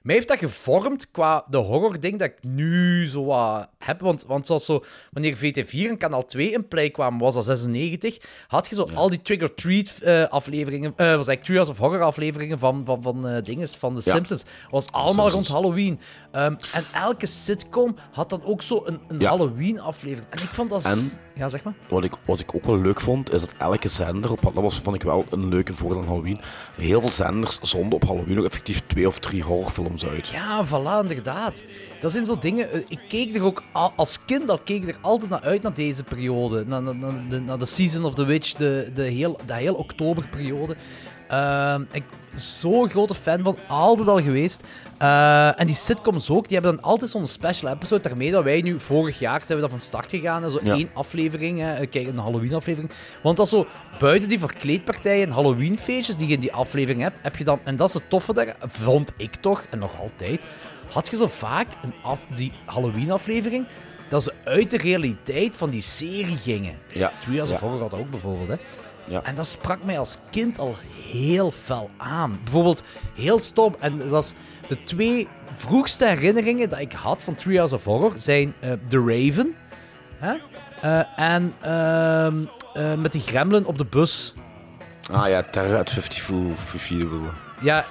Mij heeft dat gevormd qua de horror-ding dat ik nu zo wat heb. Want, want zoals zo, wanneer VT4 en Kanaal 2 in play kwamen, was dat 96, had je zo al die Trick-or-Treat eh, afleveringen, eh was eigenlijk Treehouse of Horror afleveringen van, van, van dinges, van de Ja. Simpsons. was allemaal Simpsons. rond Halloween. Ehm, en elke sitcom had dan ook zo een, een Ja. Halloween aflevering. En ik vond dat... En Ja, zeg maar. Wat ik, wat ik ook wel leuk vond, is dat elke zender, op, dat was, vond ik wel een leuke voordeel aan Halloween, heel veel zenders zonden op Halloween ook effectief twee of drie horrorfilms uit. Ja, voilà, inderdaad. Dat zijn zo dingen... eh, Ik keek er ook... al- Als kind al keek ik er altijd naar uit, naar deze periode. Naar, naar, naar de, naar de Season of the Witch, de, de heel, de heel oktoberperiode. Ehm ik zo'n grote fan van, altijd al geweest. Eh, en die sitcoms ook, die hebben dan altijd zo'n special episode. Daarmee dat wij nu, vorig jaar zijn we daar van start gegaan. Zo Ja. één aflevering, hè, eh, kijk, een Halloween-aflevering. Want dat is zo, buiten die verkleedpartijen en Halloween-feestjes die je in die aflevering hebt, heb je dan, en dat is het toffe daar, vond ik toch, en nog altijd, had je zo vaak een af, die Halloween-aflevering, dat ze uit de realiteit van die serie gingen. Ja. Three Hours Ja. Horror had ook bijvoorbeeld, hè. Ja. En dat sprak mij als kind al heel fel aan. Bijvoorbeeld, heel stom, en dat is de twee vroegste herinneringen dat ik had van Hours of Horror zijn eh, The Raven hè? Eh, en ehm, eh, met die gremlin op de bus. Ah ja, Terror at 54. Ja,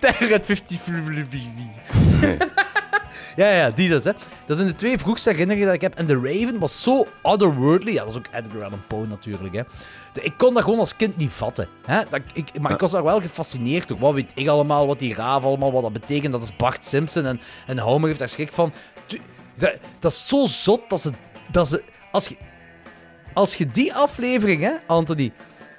Terror at 50. Ja, ja, die dus, hè. Dat zijn de twee vroegste herinneringen dat ik heb. En The Raven was zo otherworldly. Ja, dat is ook Edgar Allan Poe natuurlijk, hè. Ik kon dat gewoon als kind niet vatten. Hè? Dat, ik, maar ik was daar wel gefascineerd door. Wat weet ik allemaal, wat die raaf allemaal, wat dat betekent. Dat is Bart Simpson en, en Homer heeft daar schrik van. Dat is zo zot dat ze... Dat ze als, je, als je die aflevering, hè, Anthony,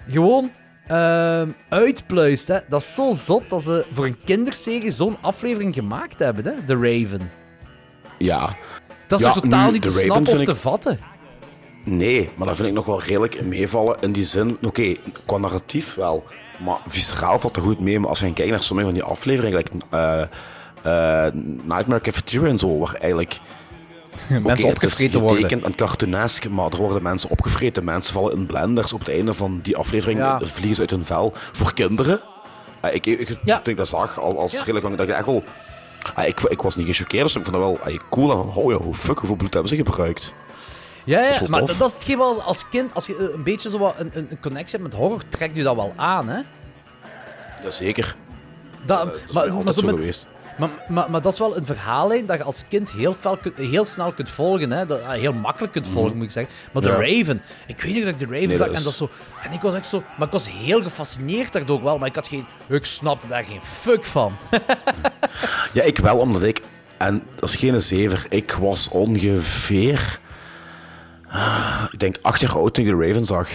gewoon ehm, uitpluist, hè, dat is zo zot dat ze voor een kinderserie zo'n aflevering gemaakt hebben, hè, The Raven. Ja. Dat is Ja, toch totaal nu, niet te snappen of te vatten? Nee, maar dat vind ik nog wel redelijk meevallen in die zin. Oké, qua narratief wel. Maar visceraal valt er goed mee. Maar als je kijkt naar sommige van die afleveringen, like, eh, eh, Nightmare Cafeteria en zo, waar eigenlijk... Mensen Oké, opgevreten het is worden. getekend en cartoonesk, maar er worden mensen opgevreten. Mensen vallen in blenders. Op het einde van die aflevering Ja. vliegen ze uit hun vel. Voor kinderen. Eh, ik, ik, dat zag, als, als Ja. redelijk ik echt wel... eh, ik, ik was niet gechoqueerd, dus ik vond dat wel eh, cool. En van, oh ja, hoe fuck, hoeveel bloed hebben ze gebruikt? Ja, Dat is ja wel maar tof. dat, dat is hetgeen wat als, als kind, als je eh, een beetje zo wat een, een, een connectie hebt met horror, trekt je dat wel aan, hè? Jazeker. Dat, dat is maar, bij mij maar, zo zo met- geweest. Maar, maar, maar dat is wel een verhaallijn dat je als kind heel, fel heel snel kunt volgen. Hè? Dat, ah, heel makkelijk kunt volgen, Mhm. moet ik zeggen. Maar Ja. Raven, ik weet niet dat ik The Raven Nee, zag dat en is- dat zo... En ik was echt zo... Maar ik was heel gefascineerd daardoor wel, maar ik had geen... Ik snapte daar geen fuck van. Ja, ik wel, omdat ik... En dat is geen zever. Ik was ongeveer... ah, Ik denk acht jaar oud toen ik de Raven zag.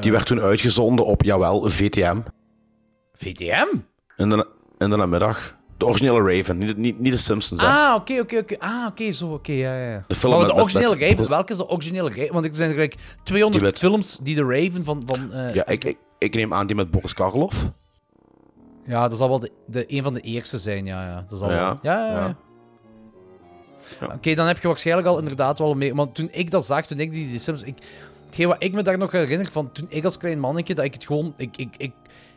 Die werd toen uitgezonden op, jawel, VTM. VTM? In de, in de namiddag. De originele Raven, niet, niet, niet de Simpsons. hè. Ah, oké, oké, oké. Ah, oké, zo, oké, ja, ja. De film maar met- de originele met- Raven, welke is de originele Raven? Want er zijn gelijk 200 Die met- films die de Raven van... van eh, Ja, ik, ik, ik neem aan die met Boris Karloff. Ja, dat zal wel de, de, een van de eerste zijn, ja. ja. Dat zal Ja, wel. Ja, ja, ja. ja. Oké, dan heb je waarschijnlijk al inderdaad wel mee. Want toen ik dat zag, toen ik die, die Sims. Ik, hetgeen wat ik me daar nog herinner van toen ik als klein mannetje, dat ik het gewoon. Ik, ik, ik,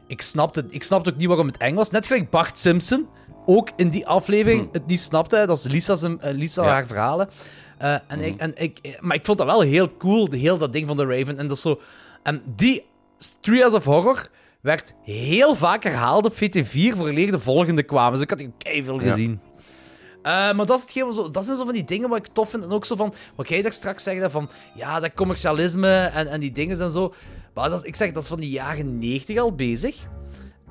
ik, snapte, ik snapte ook niet waarom het eng was. Net gelijk Bart Simpson ook in die aflevering het niet snapte. Dat is Lisa, zijn, eh, Lisa Ja. haar verhalen. Eh, en ik, en ik, maar ik vond dat wel heel cool, de, heel dat ding van de Raven. En dat zo. En die Hours of Horror werd heel vaak herhaald op VT4 voor de volgende kwamen. Dus ik had die keiveel Ja. gezien. Eh, maar dat, is hetgeen, zo, dat zijn zo van die dingen wat ik tof vind. En ook zo van, wat jij daar straks zei, van ja, dat commercialisme en, en die dingen en zo. Maar dat ik zeg, dat is van die jaren 90 al bezig.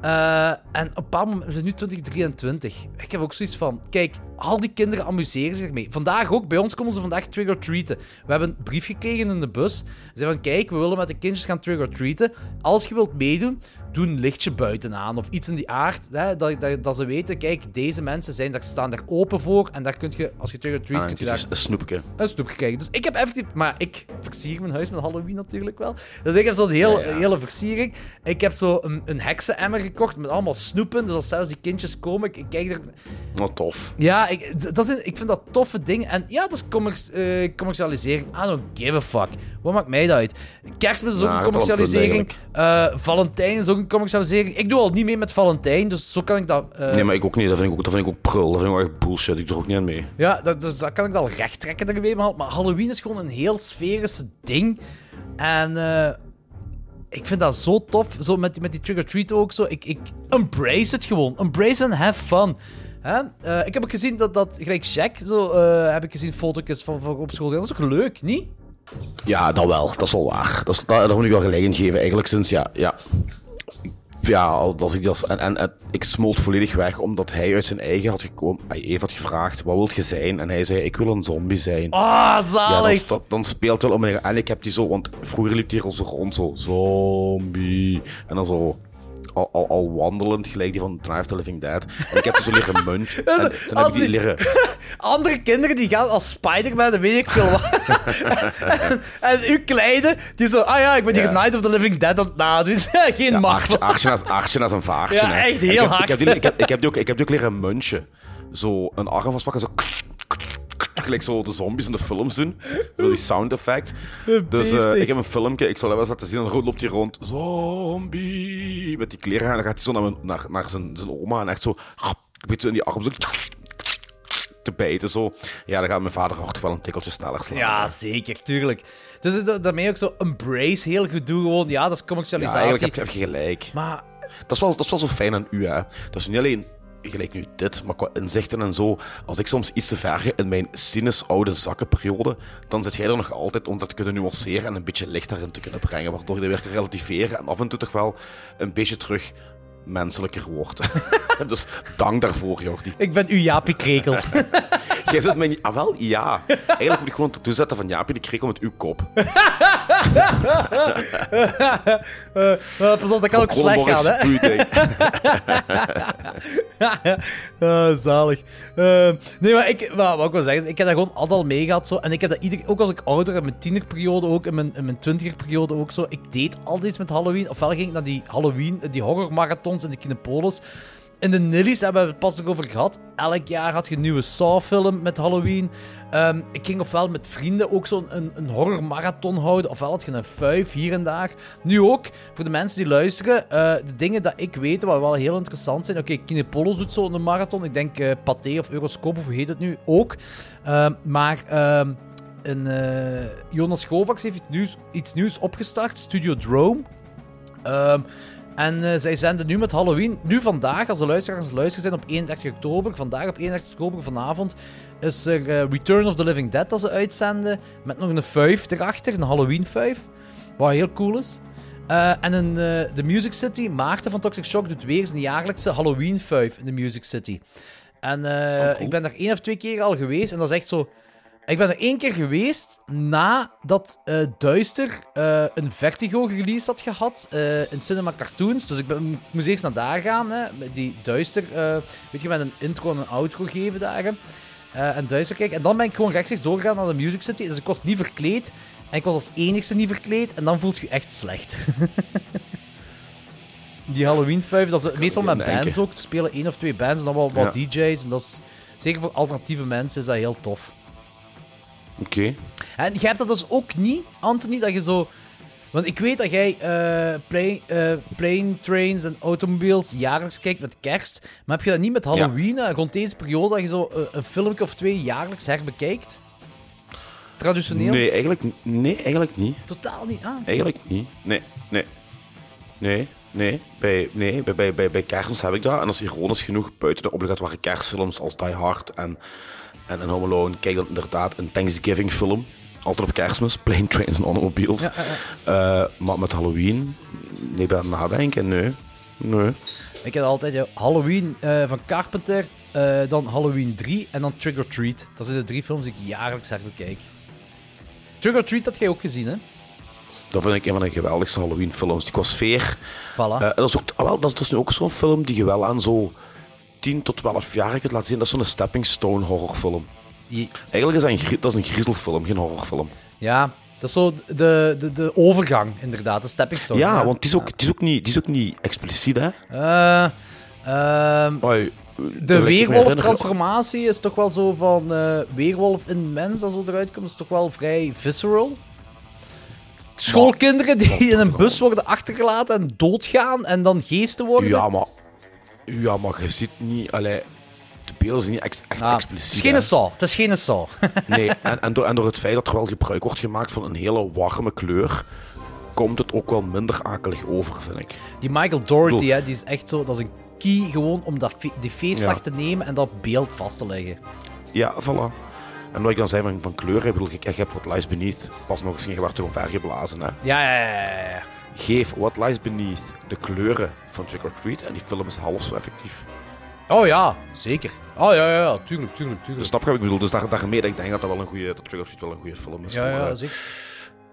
Eh, en op een bepaald moment, we zijn nu 2023. Ik heb ook zoiets van, kijk, al die kinderen amuseren zich ermee. Vandaag ook, bij ons komen ze vandaag trick-or-treaten. We hebben een brief gekregen in de bus. Ze zeiden van, kijk, we willen met de kindjes gaan trick-or-treaten. Als je wilt meedoen, doe een lichtje buiten aan. Of iets in die aard, hè, dat, dat, dat ze weten, kijk, deze mensen zijn daar, staan daar open voor. En daar kun je, als je trick-or-treat, Ah, kun je dus daar een snoepje. een snoep krijgen. Dus ik heb effectief... Maar ik versier mijn huis met Halloween natuurlijk wel. Dus ik heb zo'n heel, Ja, ja. hele versiering. Ik heb zo een, een heksenemmer gekocht met allemaal snoepen. Dus als zelfs die kindjes komen, ik, ik kijk er... Wat tof. Ja, ik, dat is, ik vind dat toffe dingen. En ja, dat is commer- eh, commercialisering. I don't give a fuck. Wat maakt mij dat uit? Kerstmis is ook Ja, een commercialisering. Eh, Valentijn is ook een commercialisering. Ik doe al niet mee met Valentijn, dus zo kan ik dat... eh, nee, maar ik ook niet. Dat vind ik ook, dat vind ik ook prul. Dat vind ik ook echt bullshit. Ik doe er ook niet aan mee. Ja, dat, dus dat kan ik wel recht trekken ermee. Maar, maar Halloween is gewoon een heel sferische ding. En ik vind dat zo tof. Zo met, met die trick-or-treat ook zo. Ik, ik embrace het gewoon. Embrace and have fun. Hè? Eh, ik heb ook gezien dat, dat gelijk Jack, zo, eh, heb ik gezien foto's van, van op school. Dat is toch leuk, niet? Ja, dat wel. Dat is wel waar. Dat is, daar moet ik wel gelijk in geven. Eigenlijk sinds, ja... ja ja, als ik dat, en, en, en ik smolt volledig weg, omdat hij uit zijn eigen had gekomen. Hij heeft had gevraagd, wat wilt je zijn? En hij zei, ik wil een zombie zijn. Ah, zalig! Ja, dat, dat- dan speelt wel om. En ik heb die zo, want vroeger liep hij al zo rond, zo, zombie. En dan zo, al, al, al wandelend, gelijk die van of the Living Dead. En ik heb die zo leren munt. Dat En toen heb ik die als die- leren... Andere kinderen die gaan als Spider-Man, dan weet ik veel wat. en, en uw kleine, die zo, ah ja, ik ben hier Ja. Night of the Living Dead aan het nadoen. Geen Ja, macht. achtje, achtje, naast een vaartje. Ja, echt heel ik heb, hard. Ik heb, die, ik, heb, ik, heb die ook, ik heb die ook leren munchen. Zo een arm vastpakken, zo... Gelijk zo de zombies in de films doen. Zo die sound effect. Dus eh, ik heb een filmpje, ik zal even eens laten zien. En dan loopt hij rond. Zombie. Met die kleren. En dan gaat hij zo naar, mijn- naar, naar zijn, zijn oma. En echt zo... Een beetje in die arm zo... Te bijten zo. Ja, dan gaat mijn vader hart wel een tikkeltje sneller slaan. Ja, zeker, tuurlijk. Dus dat, daarmee ook zo embrace heel goed doen. Gewoon, ja, dat is Ja, commercialisatie. eigenlijk heb, je- heb je gelijk. Maar Dat is, wel, dat is wel zo fijn aan u, hè. Dat is niet alleen gelijk nu dit, maar qua inzichten en zo. Als ik soms iets te ver in mijn sinus oude zakkenperiode, dan zit jij er nog altijd om dat te kunnen nuanceren en een beetje licht daarin te kunnen brengen, waardoor je weer kan relativeren en af en toe toch wel een beetje terug menselijker wordt. dus dank daarvoor, Jordi. ik ben uw Jaapie Krekel. Jij zit mij niet... Ah, wel, ja. Eigenlijk moet ik gewoon tattoo zetten van Jaapie de Krekel met uw kop. Eh, pas op, dat kan ook slecht gaan, hè? Ah, zalig. Eh, nee, maar ik, wat, wat ik wil zeggen, is, ik heb dat gewoon altijd al mee gehad. Zo, en ik heb dat ieder, ook als ik ouder, in mijn tienerperiode ook, in mijn, in mijn twintigerperiode ook zo. Ik deed altijd iets met Halloween. Ofwel ging ik naar die Halloween, die in de Kinepolis. In de Nillies hebben we het pas nog over gehad. Elk jaar had je een nieuwe Saw-film met Halloween. Ehm, ik ging ofwel met vrienden ook zo'n een, een horrormarathon houden, ofwel had je een fuif hier en daar. Nu ook, voor de mensen die luisteren, eh, de dingen dat ik weet, wat wel heel interessant zijn. Oké, Kinepolis doet zo'n marathon. Ik denk eh Pathé of Euroscope, of hoe heet het nu, ook. Ehm, maar ehm, een, eh, Jonas Govax heeft nu iets nieuws opgestart, Studio Drome. Ehm, en eh, zij zenden nu met Halloween, nu vandaag, als de luisteraars luisteren zijn op 31 oktober, vandaag op 31 oktober vanavond, is er eh, Return of the Living Dead dat ze uitzenden, met nog een fuif erachter, een Halloween fuif, wat heel cool is. Eh, en in de Music City, Maarten van Toxic Shock doet weer zijn jaarlijkse Halloween fuif in de Music City. En eh, ik ben daar één of twee keer al geweest en dat is echt zo... Ik ben er één keer geweest nadat eh Duister eh, een Vertigo release had gehad eh, in Cinema Cartoons. Dus ik, ben, ik moest eerst naar daar gaan, hè, die Duister, weet je, met een intro en een outro geven daar. Eh, en Duister kijken. En dan ben ik gewoon rechtstreeks doorgegaan naar de Music City. Dus ik was niet verkleed. En ik was als enigste niet verkleed. En dan voelt je echt slecht. die Halloween 5, dat is meestal met denken. bands ook. Er spelen één of twee bands en dan wel wat Ja. DJ's. En dat is, zeker voor alternatieve mensen is dat heel tof. Oké. En jij hebt dat dus ook niet, Anthony, dat je zo... Want ik weet dat jij eh plane, eh, plane, trains en automobiles jaarlijks kijkt met kerst. Maar heb je dat niet met Halloween, eh, rond deze periode, dat je zo eh, een filmpje of twee jaarlijks herbekijkt? Traditioneel? Nee, eigenlijk, nee, eigenlijk niet. Totaal niet. Ah. Eigenlijk niet. Nee, nee. Nee, nee. Bij, nee, bij, bij, bij, bij kerstmis heb ik dat. En dat is ironisch genoeg buiten de obligatoire kerstfilms als Die Hard en, en, en Home Alone. Kijk dan inderdaad een Thanksgiving film. Altijd op kerstmis. Plane, Trains en Automobiles. Ja, ja, Eh, maar met Halloween... Nee, bij het nadenken, nee. Nee. Ik heb altijd ja, Halloween eh, van Carpenter, eh, dan Halloween 3 en dan Trick or Treat. Dat zijn de drie films die ik jaarlijks herbekijk. Trick or Treat had jij ook gezien, hè? Dat vind ik een van de geweldigste Halloween-films. Die qua sfeer. Voilà. Eh, dat, is ook, ah, wel, dat, is, dat is nu ook zo'n film die je wel aan zo 10 tot 12 jaar kunt laten zien. Dat is zo'n stepping stone horrorfilm. Je- Eigenlijk is dat een, dat is een griezelfilm, geen horrorfilm. Ja, dat is zo de, de, de overgang, inderdaad. De stepping stone. ja, want die is, ook, die, is ook niet, die is ook niet expliciet, hè? Oei, de ik weerwolf-transformatie is toch wel zo van eh, weerwolf in mens, dat zo eruit komt, is toch wel vrij visceral. Schoolkinderen die in een bus worden achtergelaten en doodgaan en dan geesten worden. Ja, maar, ja, maar je ziet niet... Allee, de beelden zijn niet echt Ah, expliciet. het is geen saw. Het is geen saw. Nee, en, en, door, en door het feit dat er wel gebruik wordt gemaakt van een hele warme kleur, komt het ook wel minder akelig over, vind ik. Die Michael Doherty, Bedoel- hè, die is echt zo, dat is een key gewoon om dat fe- die feestdag Ja. te nemen en dat beeld vast te leggen. Ja, voilà. En wat ik dan zei van, van kleuren, ik bedoel, ik, ik heb What Lies Beneath pas nog eens gezien, je werd toch omvergeblazen, hè. Ja, ja, ja, ja. Geef What Lies Beneath de kleuren van Trick or Treat en die film is half zo effectief. Oh ja, zeker. Oh ja, ja, ja, tuurlijk, tuurlijk, Dus tuurlijk. snap je wat ik bedoel? Dus daar, daarmee dat ik denk dat dat wel een goede, dat Trick or Treat wel een goede film is Ja, voor ja, eh, zeker.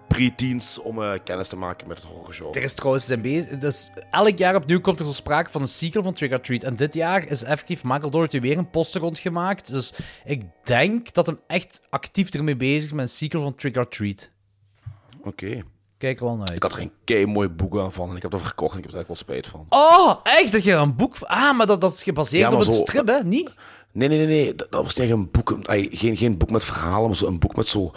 pre-teens om eh, kennis te maken met het horrorgenre. Er is trouwens zijn bezig. Dus elk jaar opnieuw komt er zo sprake van een sequel van Trick or Treat. En dit jaar is effectief Michael Dougherty weer een poster rondgemaakt. Dus ik denk dat hem echt actief ermee bezig is met een sequel van Trick or Treat. Oké. Kijk er wel naar uit. Ik had er een kei mooi boek aan van en ik heb dat verkocht en ik heb er eigenlijk wel spijt van. Oh, echt? Dat je er een boek... Ah, maar dat, dat is gebaseerd Ja, maar op een zo- strip, hè? Niet? Nee, nee, nee, nee. Dat, dat was tegen een boek. ay, Geen, geen boek met verhalen, maar zo een boek met zo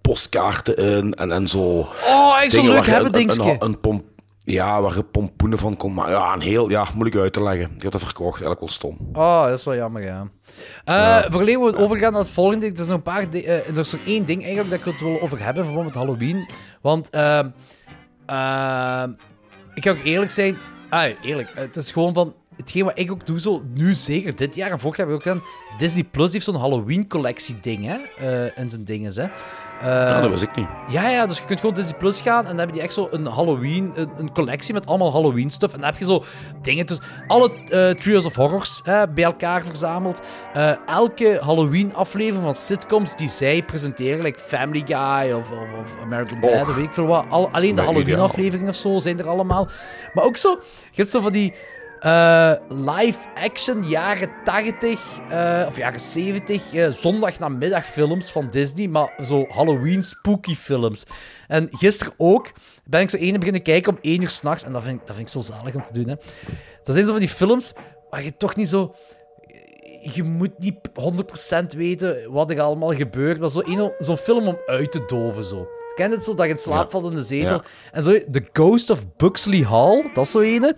postkaarten in en, en zo. Oh, echt zo'n dingen leuk waar je hebben een, een, dingetje. een pomp, ja, waar je pompoenen van kon maken. Ja, een heel, ja, moeilijk uit te leggen. Ik heb dat verkocht, eigenlijk wel stom. Oh, dat is wel jammer, ja. Eh. Voordat we overgaan naar het volgende, er is nog een paar eh, er is nog één ding eigenlijk dat ik het wil over hebben, verband met Halloween. Want, ehm, ik ga ook eerlijk zijn, ah, eerlijk, het is gewoon van, hetgeen wat ik ook doe, zo, nu zeker dit jaar en vorig jaar heb ik ook gedaan, Disney Plus heeft zo'n Halloween-collectie ding, hè, eh, in zijn dingen, hè. Eh, ja, dat wist ik niet. ja, ja, dus je kunt gewoon Disney Plus gaan en dan hebben die echt zo een Halloween, een, een collectie met allemaal Halloween stuff. En dan heb je zo dingen tussen alle eh, Trios of Horrors hè, bij elkaar verzameld. Elke Halloween aflevering van sitcoms die zij presenteren, like Family Guy of, of, of American Dad of weet ik veel wat. Al- alleen de Nee, Halloween ideaal. afleveringen of zo zijn er allemaal. Maar ook zo, je hebt zo van die eh, live-action jaren 80 eh, of jaren 70 eh zondagnamiddagfilms van Disney, maar zo Halloween spooky films. En gisteren ook ben ik zo ene beginnen kijken om 1 uur s'nachts en dat vind, ik, dat vind ik zo zalig om te doen. Hè. Dat zijn zo van die films waar je toch niet zo je moet niet 100% weten wat er allemaal gebeurt, maar zo zo'n film om uit te doven. Zo. Ken je het zo dat je in slaap valt in de zetel? Ja. En zo, The Ghost of Buxley Hall, dat is zo ene.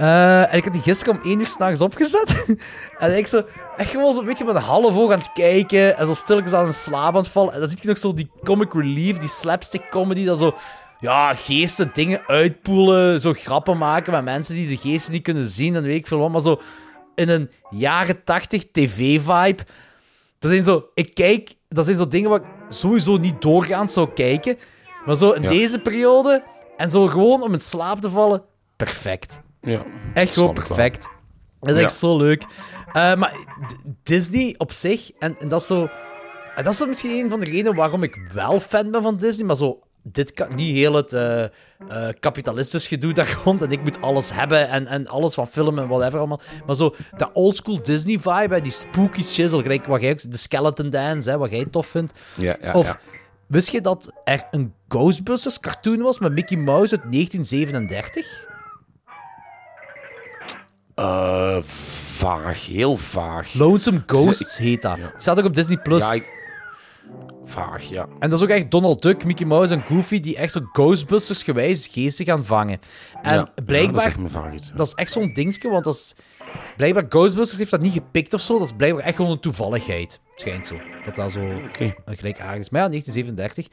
Eh, en ik had die gisteren om 1 uur s'nachts opgezet. en ik zo, echt gewoon zo'n beetje met een half oog aan het kijken. En zo stilletjes aan een slaap aan het vallen. En dan zie je nog zo die comic relief, die slapstick comedy, dat zo... Ja, geesten dingen uitpoelen, zo grappen maken met mensen die de geesten niet kunnen zien en weet ik veel wat. Maar zo in een jaren 80 tv-vibe. Dat zijn zo... Ik kijk... Dat zijn zo dingen waar ik sowieso niet doorgaans zou kijken. Maar zo in Ja. deze periode... En zo gewoon om in slaap te vallen... Perfect. Ja, Echt gewoon perfect. Dat is echt zo leuk. Eh, maar Disney op zich, en, en dat is zo... En dat is zo misschien een van de redenen waarom ik wel fan ben van Disney, maar zo... Dit kan niet heel het eh, eh, kapitalistisch gedoe daar rond en ik moet alles hebben en, en alles van film en whatever allemaal. Maar zo, de oldschool Disney vibe, hè, die spooky chisel, gelijk wat jij ook... De skeleton dance, hè, wat jij tof vindt. Ja, ja, of ja. wist je dat er een Ghostbusters cartoon was met Mickey Mouse uit 1937? Eh, vaag, heel vaag. Lonesome Ghosts heet dat. Staat ook op Disney+. Plus. Ja, ik- Vaag, ja. En dat is ook echt Donald Duck, Mickey Mouse en Goofy die echt zo Ghostbusters gewijs geesten gaan vangen. En Ja, ja, blijkbaar, dat is echt me vaag iets, ja. dat is echt zo'n dingetje, want dat is, blijkbaar Ghostbusters heeft dat niet gepikt of zo. Dat is blijkbaar echt gewoon een toevalligheid. Schijnt zo. Dat dat zo Oké. een gelijkaardig is. Maar ja, 1937.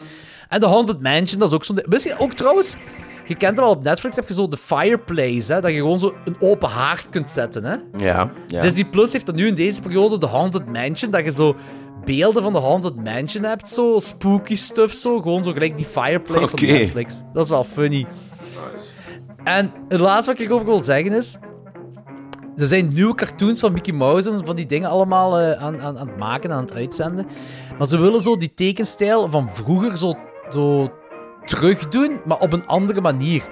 En The Haunted Mansion, dat is ook zo'n... Misschien ook trouwens... Je kent het wel op Netflix, heb je zo de Fireplace, hè, dat je gewoon zo een open haard kunt zetten. Hè? Ja, ja. Disney Plus heeft dan nu in deze periode de Haunted Mansion, dat je zo beelden van de Haunted Mansion hebt, zo spooky stuff, zo. Gewoon zo gelijk die Fireplace van Netflix. Dat is wel funny. En het laatste wat ik erover wil zeggen is... Er zijn nieuwe cartoons van Mickey Mouse en van die dingen allemaal eh, aan, aan, aan het maken en aan het uitzenden. Maar ze willen zo die tekenstijl van vroeger zo, zo terugdoen, maar op een andere manier.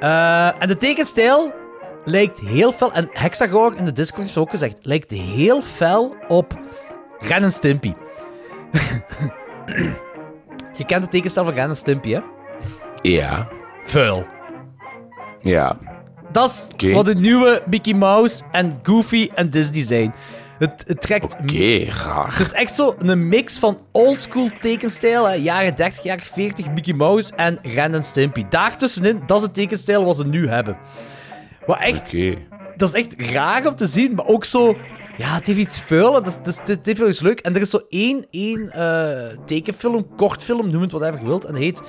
Eh, en de tekenstijl lijkt heel fel... En Hexagor in de Discord heeft ook gezegd... Lijkt heel fel op Ren en Stimpy. Je kent de tekenstijl van Ren en Stimpy, hè? Ja. Vuil. Ja. Dat is wat de nieuwe Mickey Mouse en Goofy en Disney zijn. Het, het trekt... Oké, raar. Het is echt zo een mix van oldschool tekenstijl, hè, jaren 30, jaren 40, Mickey Mouse en Ren en Stimpy. Daartussenin, dat is het tekenstijl wat ze nu hebben. Wat echt... Oké. Dat is echt raar om te zien, maar ook zo... Ja, het heeft iets vuil. Het, is- het heeft wel iets leuk. En er is zo één, één eh, tekenfilm, kortfilm, noem het whatever je wilt. En heet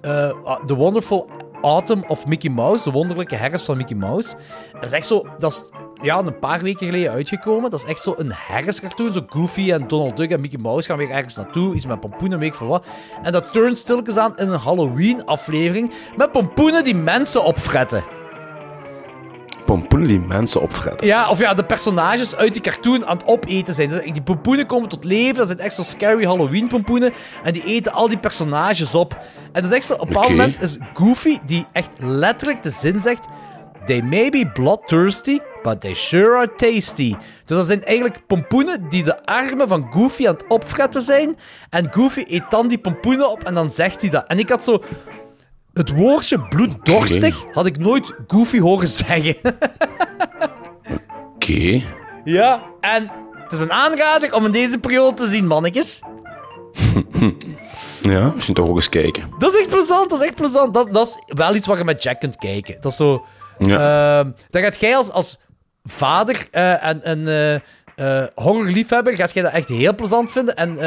eh, The Wonderful Autumn of Mickey Mouse. De wonderlijke herfst van Mickey Mouse. Dat is echt zo... Dat is ja, een paar weken geleden uitgekomen. Dat is echt zo een herfstcartoon. Zo Goofy en Donald Duck en Mickey Mouse gaan weer ergens naartoe. Iets met pompoenen, weet ik veel wat. En dat turnt stilletjes aan in een Halloween-aflevering met pompoenen die mensen opfretten. Pompoenen die mensen opfretten. Ja, of ja, de personages uit die cartoon aan het opeten zijn. Die pompoenen komen tot leven. Dat zijn echt zo scary Halloween pompoenen. En die eten al die personages op. En dat is echt zo... Op een bepaald moment is Goofy die echt letterlijk de zin zegt... They may be bloodthirsty, but they sure are tasty. Dus dat zijn eigenlijk pompoenen die de armen van Goofy aan het opfretten zijn. En Goofy eet dan die pompoenen op en dan zegt hij dat. En ik had zo... Het woordje bloeddorstig had ik nooit Goofy horen zeggen. Oké. Ja, en het is een aanrader om in deze periode te zien, mannetjes. Ja, misschien toch ook eens kijken. Dat is echt plezant, dat is echt plezant. Dat, dat is wel iets waar je met Jack kunt kijken. Dat is zo... ehm, dan gaat jij als, als vader eh, en een eh, eh, horrorliefhebber, gaat jij dat echt heel plezant vinden. En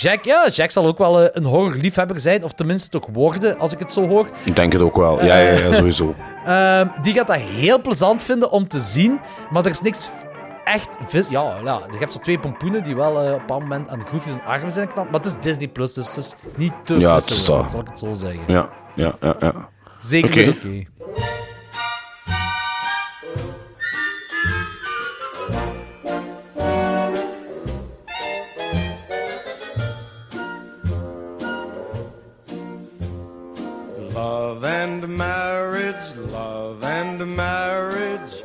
Jack, ja, Jack zal ook wel een horrorliefhebber zijn, of tenminste toch worden, als ik het zo hoor. Ik denk het ook wel. Ja, ja, ja sowieso. Ehm, die gaat dat heel plezant vinden om te zien, maar er is niks echt vis. Ja, ja je hebt zo twee pompoenen die wel op een moment aan Goofy zijn armen zijn geknapt, maar het is Disney Plus, dus het is niet te Ja, het is zal ik het zo zeggen. Ja, ja, ja. ja. Zeker oké. Love and marriage, love and marriage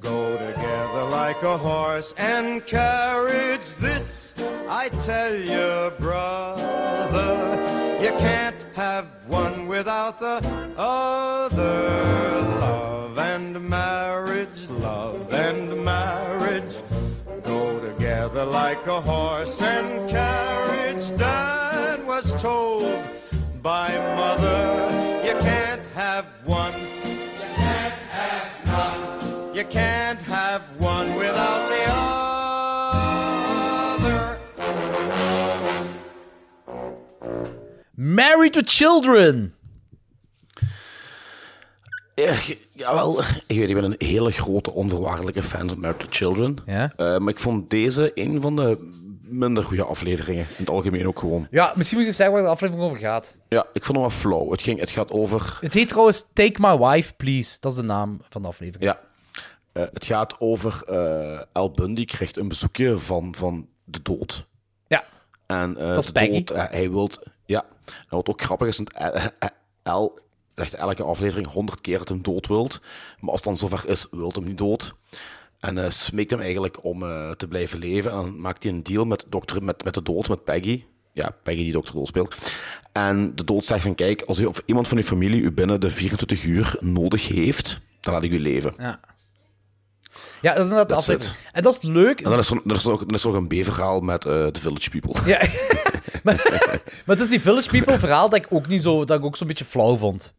go together like a horse and carriage. This I tell you, brother, you can't have one without the other. Love and marriage, love and marriage go together like a horse and carriage. Dad was told by mother, Married with Children. Ja, jawel, ik weet, ik ben een hele grote onvoorwaardelijke fan van Married to Children. Ja? Eh, maar ik vond deze een van de minder goede afleveringen. In het algemeen ook gewoon. Ja, misschien moet je zeggen waar de aflevering over gaat. Ja, ik vond hem wel flauw. Het, ging, het gaat over... Het heet trouwens Take My Wife, Please. Dat is de naam van de aflevering. Ja. Eh, het gaat over eh Al Bundy krijgt een bezoekje van, van de dood. Ja. En eh, Dat is de Peggy. dood, eh, hij wil... Wat ook grappig is, want eh, eh, zegt elke aflevering honderd keer dat hij hem dood wilt. Maar als het dan zover is, wil hem niet dood. En eh smeekt hem eigenlijk om te blijven leven. En dan maakt hij een deal met, dokter, met, met de dood, met Peggy. Ja, Peggy die dokter Dood speelt. En de dood zegt van, kijk, als of iemand van uw familie u binnen de 24 uur nodig heeft, dan laat ik u leven. Ja. Ja, dat is inderdaad de That's aflevering. it. En dat is leuk. En dan is er, is er, is ook een B-verhaal met eh The Village People. Ja. maar, maar het is die Village People verhaal dat ik ook niet zo, dat ik ook zo'n beetje flauw vond.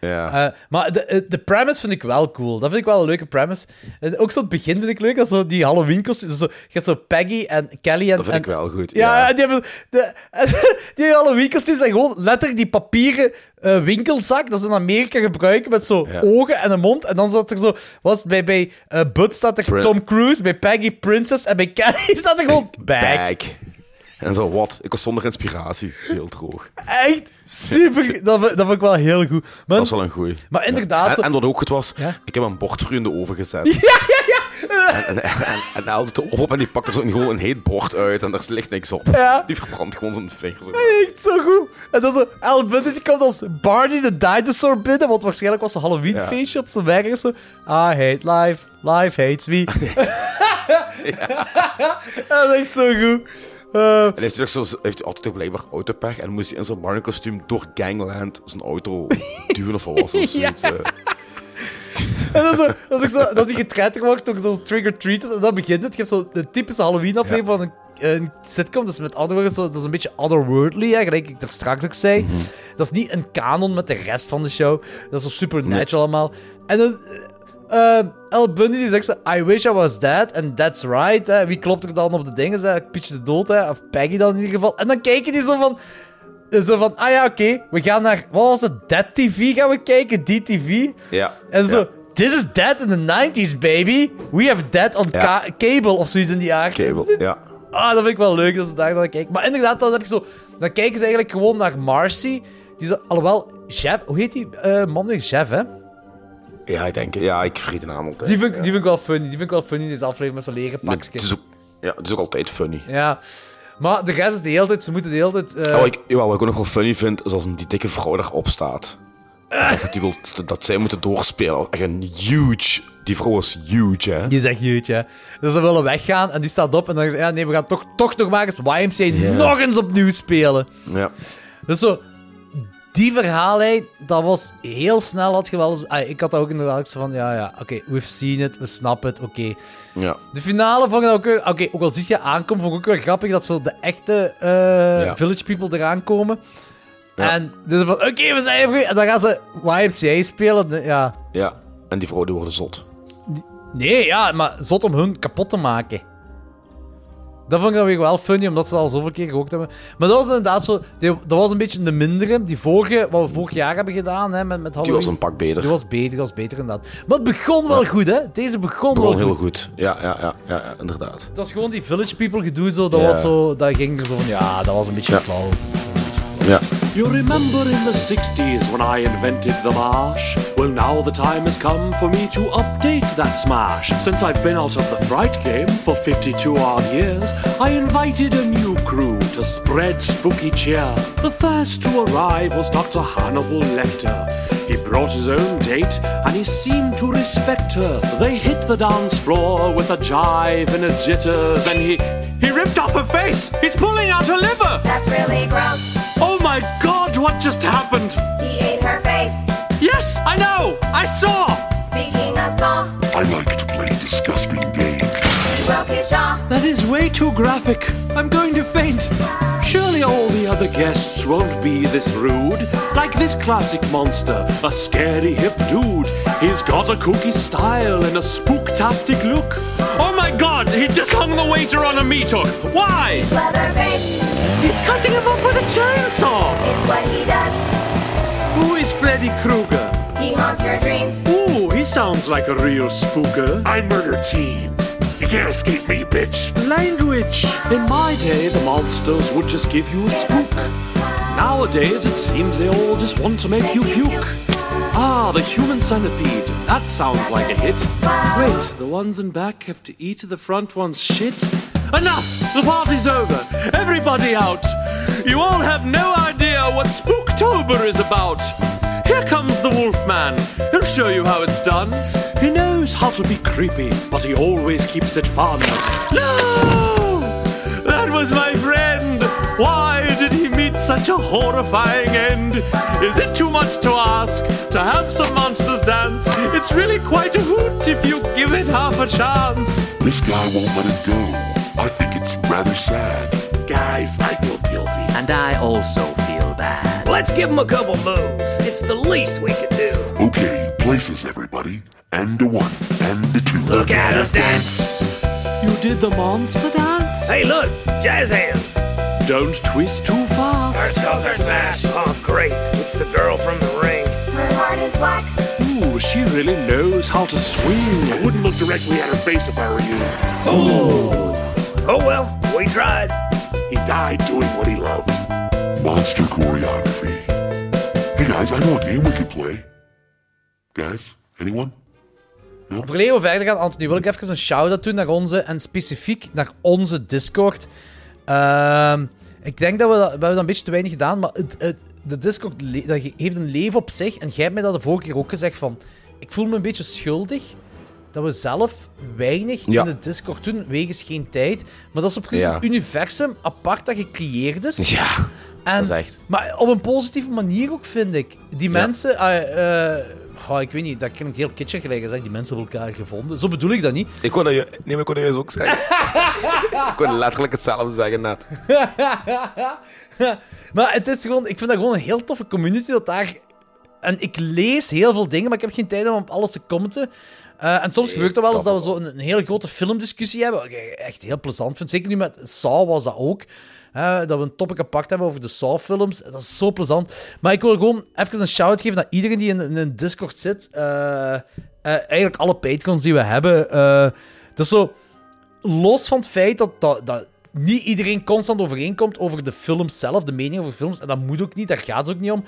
Ja. Eh, maar de, eh, de premise vind ik wel cool. Dat vind ik wel een leuke premise. En ook zo het begin vind ik leuk. Als zo die Halloween kostuums. Je hebt zo Peggy en Kelly en... Dat vind en- ik wel goed. Ja, die hebben... De, die Halloween kostuums zijn gewoon letterlijk die papieren eh, winkelzak dat ze in Amerika gebruiken met zo Ja. ogen en een mond. En dan staat er zo... Was bij, bij eh, Bud staat er Prin- Tom Cruise, bij Peggy Princess en bij Kelly staat er gewoon bag. Bag. En zo, wat? Ik was zonder inspiratie. Dat is heel droog. Echt super. Dat, vond ik wel heel goed. Maar, Dat is wel een goeie. Maar inderdaad, Ja. En, en wat ook goed was, Ja? ik heb een bord voor u in de oven gezet. Ja, ja, ja. En, en, en, en hij haalde het op en die pakte zo gewoon een heet bord uit en daar ligt niks op. Ja. Die verbrandt gewoon zijn vingers. Echt zo goed. En dan zo, Al Bundy die komt als Barney de dinosaur binnen, want waarschijnlijk was een Halloween feestje op zijn werk of zo. I hate life, life hates me. Dat is echt zo goed. Eh, En heeft hij, zo, heeft hij altijd blijkbaar autopech en moest hij in zijn Mario kostuum door Gangland zijn auto duwen of wat was dat? Ja. Zoiets, eh. en zo, dat, is ook zo, dat hij getretterd wordt door zo'n trick-or-treaters. En dan begint het. Je hebt zo de typische Halloween-aflevering van een, een sitcom. Dus met andere woorden, zo, dat is een beetje otherworldly, hè, gelijk ik er straks ook zei. Dat is niet een kanon met de rest van de show. Dat is zo supernatural allemaal. En dan... eh El Bundy die zegt zo, I wish I was dead, and that's right. Hè. Wie klopt er dan op de dingen? Hè? Pietje de dood, hè? of Peggy dan in ieder geval. En dan kijken die zo van... Zo van, ah ja, oké, we gaan naar, wat was het, Dead TV gaan we kijken, DTV. Ja. En zo, Ja. This is dead in the 90s, baby. We have dead on Ja. cable of zoiets in die jaar. Cable, ja. Ah, dat vind ik wel leuk dat ze daar naar kijken. Maar inderdaad, dan heb je zo... Dan kijken ze eigenlijk gewoon naar Marcy. Die zo, alhoewel, Jeff... Hoe heet die eh man nu? Jeff, hè? Ja, ik denk, ja, ik vergeet de naam altijd. Die vind, ik- die vind ik wel funny. Die vind ik wel funny, deze aflevering met zijn lege Maar pakje. het is ook, ja, het is ook altijd funny. Ja. Maar de rest is de hele tijd... Ze moeten de hele tijd... eh, Ja, wat, ik, ja, wat ik ook nog wel funny vind, is als die dikke vrouw erop staat. Dat, die wil, dat zij moeten doorspelen. Echt een huge... Die vrouw is huge, hè. Die is echt huge, hè. Dus ze willen weggaan en die staat op en dan zeggen ze... Ja, nee, we gaan toch, toch nog maar eens YMCA nog eens opnieuw spelen. Ja. Dus zo... Die verhaallijn, dat was heel snel, had je wel eens... ah, ik had ook inderdaad zo van... Ja, ja, oké, we've seen it, we snappen het, oké. Ja. De finale vond ik ook... weer- Oké, ook al zie je aankomen, vond ik ook wel grappig dat zo de echte Ja. Village People eraan komen. Ja. En dus van, oké, we zijn even... En dan gaan ze YMCA spelen. Ja. Ja. En die vrouw die worden zot. Nee, ja, maar zot om hun kapot te maken. Dat vond ik dan weer wel funny, omdat ze dat al zoveel keer gerookt hebben. Maar dat was inderdaad zo... die- dat was een beetje de mindere. Die vorige, wat we vorig jaar hebben gedaan, hè, met, met Die Halloween. was een pak beter. Die was beter, die was beter inderdaad. Maar het begon wel goed, hè. Deze begon, Begon wel heel goed. goed. Ja, ja, ja, ja, ja, inderdaad. Het was gewoon die Village People gedoe zo. Dat Ja. was zo... Dat ging er zo van... Ja, dat was een beetje flauw. Ja. You remember in the 60s when I invented the marsh? Well, now the time has come for me to update that smash. Since I've been out of the fright game for 52 odd years, I invited a new crew to spread spooky cheer. The first to arrive was Dr. Hannibal Lecter. He brought his own date and he seemed to respect her. They hit the dance floor with a jive and a jitter. Then he he ripped off her face. He's pulling out her liver. That's really gross. Oh my god, what just happened? He ate her face. Yes, I know! I saw! Speaking of saw, I like to play disgusting That is way too graphic. I'm going to faint. Surely all the other guests won't be this rude. Like this classic monster, a scary hip dude. He's got a kooky style and a spooktastic look. Oh my god, he just hung the waiter on a meat hook. Why? Leatherface, He's cutting him up with a chainsaw. it's what he does. Who is Freddy Krueger? He haunts your dreams. Ooh, he sounds like a real spooker. I murder teens. You can't escape me, bitch. Language! In my day, the monsters would just give you a spook. Nowadays, it seems they all just want to make you puke. Ah, the human centipede. That sounds like a hit. Wait, the ones in back have to eat the front one's shit? Enough! The party's over! Everybody out! You all have no idea what Spooktober is about! Here comes the Wolfman. He'll show you how it's done. He knows how to be creepy, but he always keeps it fun. No! That was my friend! Why did he meet such a horrifying end? Is it too much to ask to have some monsters dance? It's really quite a hoot if you give it half a chance. This guy won't let it go. I think it's rather sad. Guys, I feel guilty. And I also feel bad. Let's give him a couple moves. It's the least we could do. Okay, places, everybody. And a one, and a two. Look at us dance. You did the monster dance? Hey, look, jazz hands. Don't twist too fast. First goes are smashed. Oh, great. It's the girl from the ring. Her heart is black. Ooh, she really knows how to swing. I wouldn't look directly at her face if I were you. Ooh. Oh, well, we tried. He died doing what he loved. Monster choreography. Hey guys, I know a game we could play. Guys, anyone? Voordat we verder gaan, Anthony, wil ik even een shout-out doen naar onze, en specifiek naar onze Discord. Ehm, ik denk dat we dat, we hebben dat een beetje te weinig gedaan, maar het, het- de Discord dat heeft een leven op zich. En jij hebt mij dat de vorige keer ook gezegd van... Ik voel me een beetje schuldig dat we zelf weinig Ja. in de Discord doen, wegens geen tijd. Maar dat is op precies Ja. een universum apart dat gecreëerd is. Ja, En, dat is echt. Maar op een positieve manier ook, vind ik. Die mensen... eh, eh, oh, ik weet niet, dat klinkt heel kitschig gelijk gezegd. Die mensen hebben elkaar gevonden. Zo bedoel ik dat niet. Ik kon dat je... Nee, maar ik kon dat juist ook zeggen. ik kon letterlijk hetzelfde zeggen net. maar het is gewoon... Ik vind dat gewoon een heel toffe community dat daar... En ik lees heel veel dingen, maar ik heb geen tijd om op alles te commenten. Eh, en soms gebeurt er wel eens dat dat we zo een, een hele grote filmdiscussie hebben, wat ik echt heel plezant vind. Zeker nu met Saw was dat ook. Dat we een topic apart hebben over de Saw-films. Dat is zo plezant. Maar ik wil gewoon even een shout-out geven naar iedereen die in, een Discord zit. Eh, eh, eigenlijk alle patrons die we hebben. eh, dat is zo... Los van het feit dat, dat, niet iedereen constant overeenkomt over de films zelf, de mening over films, en dat moet ook niet, daar gaat het ook niet om.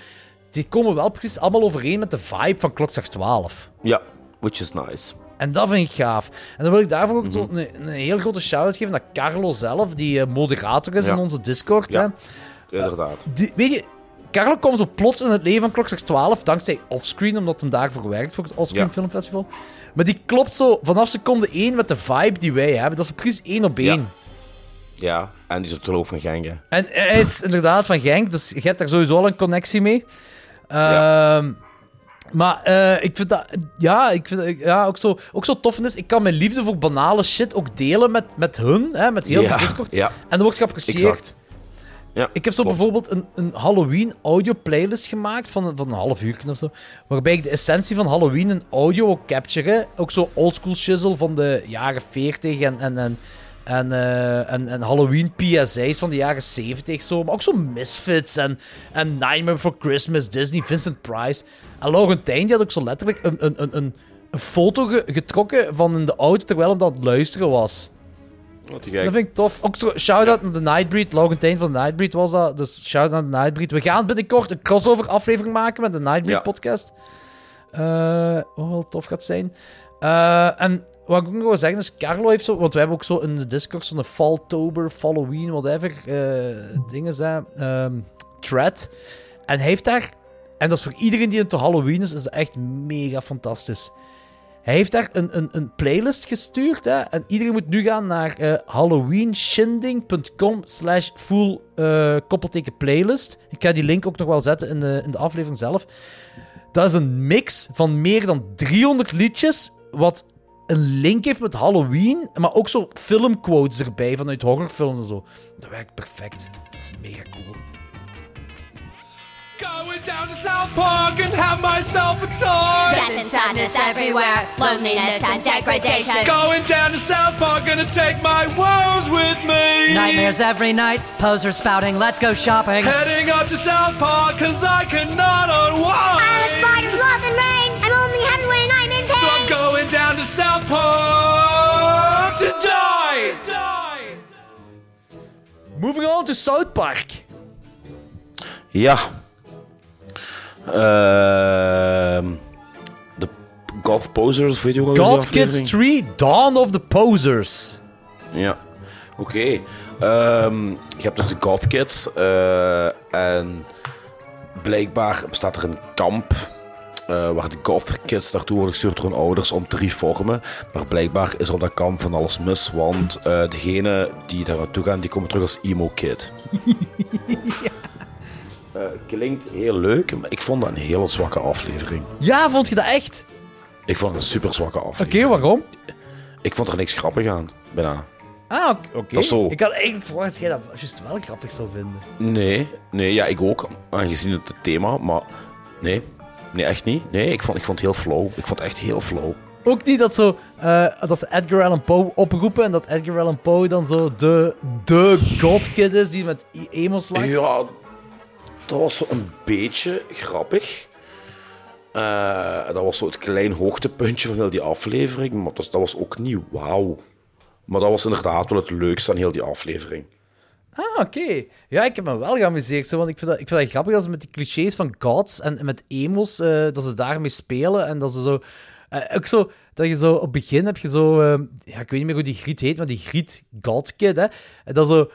Die komen wel precies allemaal overeen met de vibe van Klokslag 12. Ja, which is nice. En dat vind ik gaaf. En dan wil ik daarvoor ook Mhm. een, een heel grote shout-out geven naar Carlo zelf, die eh, moderator is Ja. in onze Discord. Ja. Hè. Inderdaad. Die, weet je, Carlo kwam zo plots in het leven van Klokslag 12, dankzij Offscreen, omdat hem daarvoor werkt voor het Offscreen Ja. Filmfestival. Maar die klopt zo vanaf seconde 1 met de vibe die wij hebben. Dat is precies één op één. Ja, en die is het geloof van Gengen. En hij is inderdaad van Genk, dus je hebt daar sowieso al een connectie mee. Ehm, Maar eh, ik vind dat... Ja, ik vind ja, ook, zo, ook zo tof is, ik kan mijn liefde voor banale shit ook delen met, met hun, hè, met heel Ja, de Discord. ja. En dat wordt geapprecieerd. Exact. Ja, Ik heb zo bijvoorbeeld een, een Halloween audio playlist gemaakt van, een- van een half uur of zo. Waarbij ik de essentie van Halloween in audio ook capture. Ook zo oldschool shizzle van de jaren 40 en, en, en, en, eh, en, en Halloween PSA's van de jaren 70 zo. Maar ook zo Misfits en, en Nightmare for Christmas, Disney, Vincent Price. En Laurentijn die had ook zo letterlijk een, een, een, een, een foto ge- getrokken van in de auto terwijl hij aan het luisteren was. Wat te Dat gek. vind ik tof. Ook shout-out naar de Nightbreed. Laurentijn van de Nightbreed was dat. Dus shout-out naar de Nightbreed. We gaan binnenkort een crossover aflevering maken met de Nightbreed Ja. podcast. Eh wat wel tof gaat zijn. Eh, en wat ik ook nog wil zeggen is, Carlo heeft zo... Want we hebben ook zo in de Discord zo'n Falltober, Halloween, whatever, eh dingen zijn. ehm thread. En hij heeft daar... En dat is voor iedereen die into Halloween is, is dat echt mega fantastisch. Hij heeft daar een, een, een playlist gestuurd. Hè? En iedereen moet nu gaan naar eh halloweenshindig.com slash full eh, koppelteken playlist. Ik ga die link ook nog wel zetten in de, in de aflevering zelf. Dat is een mix van meer dan 300 liedjes, wat een link heeft met Halloween, maar ook zo filmquotes erbij vanuit horrorfilms en zo. Dat werkt perfect. Dat is mega cool. Going down to South Park and have myself a toy. Death and sadness everywhere, loneliness and degradation. Going down to South Park, gonna take my woes with me. Nightmares every night, posers spouting, let's go shopping. Heading up to South Park, cause I cannot unwind. I have spiders, love, and rain. I'm only happy Park to die. To die. Moving on to South Park. Ja. Ehm de Goth Posers, weet je ook al God Kids 3, Dawn of the Posers. Ja, oké. Ehm, je hebt dus de Goth Kids. eh, en blijkbaar bestaat er een kamp. Eh, waar de Goth Kids naartoe worden gestuurd door hun ouders om te reformen. Maar blijkbaar is er op dat kamp van alles mis. Want eh degene die daar naartoe gaan, die komen terug als emo kid. Eh, klinkt heel leuk, maar ik vond dat een hele zwakke aflevering. Ja, vond je dat echt? Ik vond het een super zwakke Oké, aflevering. waarom? Ik vond er niks grappig aan, bijna. Ah, oké. oké. Dat is zo. Ik had eigenlijk verwacht dat jij dat juist wel grappig zou vinden. Nee, nee, ja, ik ook, aangezien het, het thema, maar nee, nee, echt niet. Nee, ik vond, ik vond het heel flow. Ik vond het echt heel flow. Ook niet dat, zo, eh, dat ze Edgar Allan Poe oproepen en dat Edgar Allan Poe dan zo de, de godkid is die met emos lacht. Ja, dat was zo een beetje grappig. Eh, dat was zo het klein hoogtepuntje van heel die aflevering, maar dat, was- dat was ook niet wauw. Maar dat was inderdaad wel het leukste aan heel die aflevering. Ah, oké. Ja, ik heb me wel geamuseerd. Want ik vind, dat, ik vind dat grappig dat ze met die clichés van gods en, en met emos, eh, dat ze daarmee spelen. En dat ze zo... eh, ook zo, dat je zo... Op het begin heb je zo... eh, ja, ik weet niet meer hoe die griet heet, maar die griet godkid, hè. En dat zo...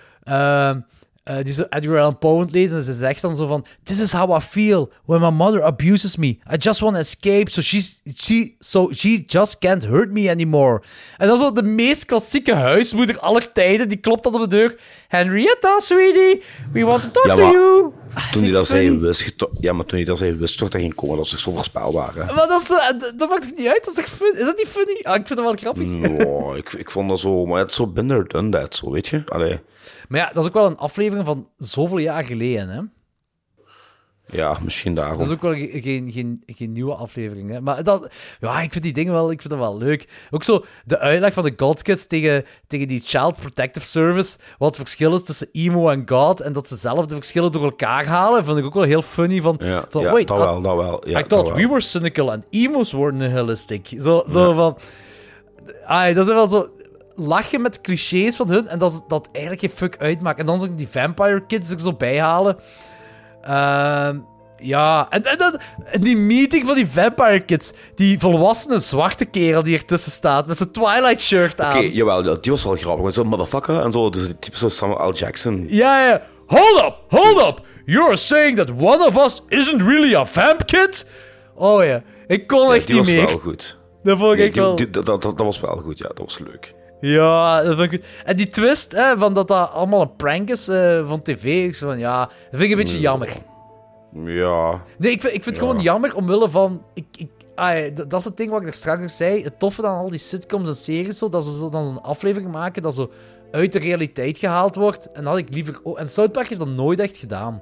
eh, die zo Edgar Allan Poe aan lezen en ze zegt dan zo van... This is how I feel when my mother abuses me. I just want to escape, so, she's, she, so she just can't hurt me anymore. En dan zo de meest klassieke huismoeder aller tijden, die klopt dan op de deur. Henrietta, sweetie, we want to talk Ja, to you. Toen hij dat zei, wist. Ja, maar toen hij dat zei, wist toch dat ging komen. Dat toch zo voorspelbaar, hè? Maar dat, is, dat, dat maakt het niet uit, dat is fun? Is dat niet funny? Ah, ik vind dat wel grappig. Oh, ik, ik vond dat zo... Maar het is zo binder done that, zo, weet je? Allee. Maar ja, dat is ook wel een aflevering van zoveel jaar geleden, hè? Ja, misschien daarom. Dat is ook wel ge- geen, geen, geen nieuwe aflevering. Hè? Maar dat, ja, ik vind die dingen wel, ik vind dat wel leuk. Ook zo de uitleg van de God Kids tegen, tegen die Child Protective Service. Wat het verschil is tussen emo en God. En dat ze zelf de verschillen door elkaar halen. Vind ik ook wel heel funny. Van, Ja, van ja, wait, dat wel, dat wel. Ja, I thought wel. we were cynical and emos were nihilistic. Zo, zo van... Ai, dat is wel zo... Lachen met clichés van hun en dat, dat eigenlijk geen fuck uitmaakt. En dan zo die Vampire Kids er zo bij halen. Ehm, ja, en, en, die meeting van die Vampire Kids. Die volwassene zwarte kerel die ertussen staat met zijn Twilight shirt aan. Oké, jawel, ja, die was wel grappig. Met zo'n motherfucker en zo. Dus die type zo Samuel L. Jackson. Ja, ja. Hold up, hold up. You're saying that one of us isn't really a vamp kid? Oh ja, ik kon Ja, echt die niet was meer. wel goed. Dat vond ik Nee, echt die- wel... die- dat, dat, dat was wel goed, ja. Dat was leuk. Ja, dat vond ik goed. En die twist, hè, van dat dat allemaal een prank is eh, van tv, ik van, ja, dat vind ik een beetje jammer. Ja. Nee, ik vind, ik vind het gewoon jammer omwille van... Ik, ik, dat is het ding wat ik er straks zei. Het toffe aan al die sitcoms en series, zo, dat ze zo dan zo'n aflevering maken dat zo uit de realiteit gehaald wordt. En dat had ik liever... ook- En South Park heeft dat nooit echt gedaan.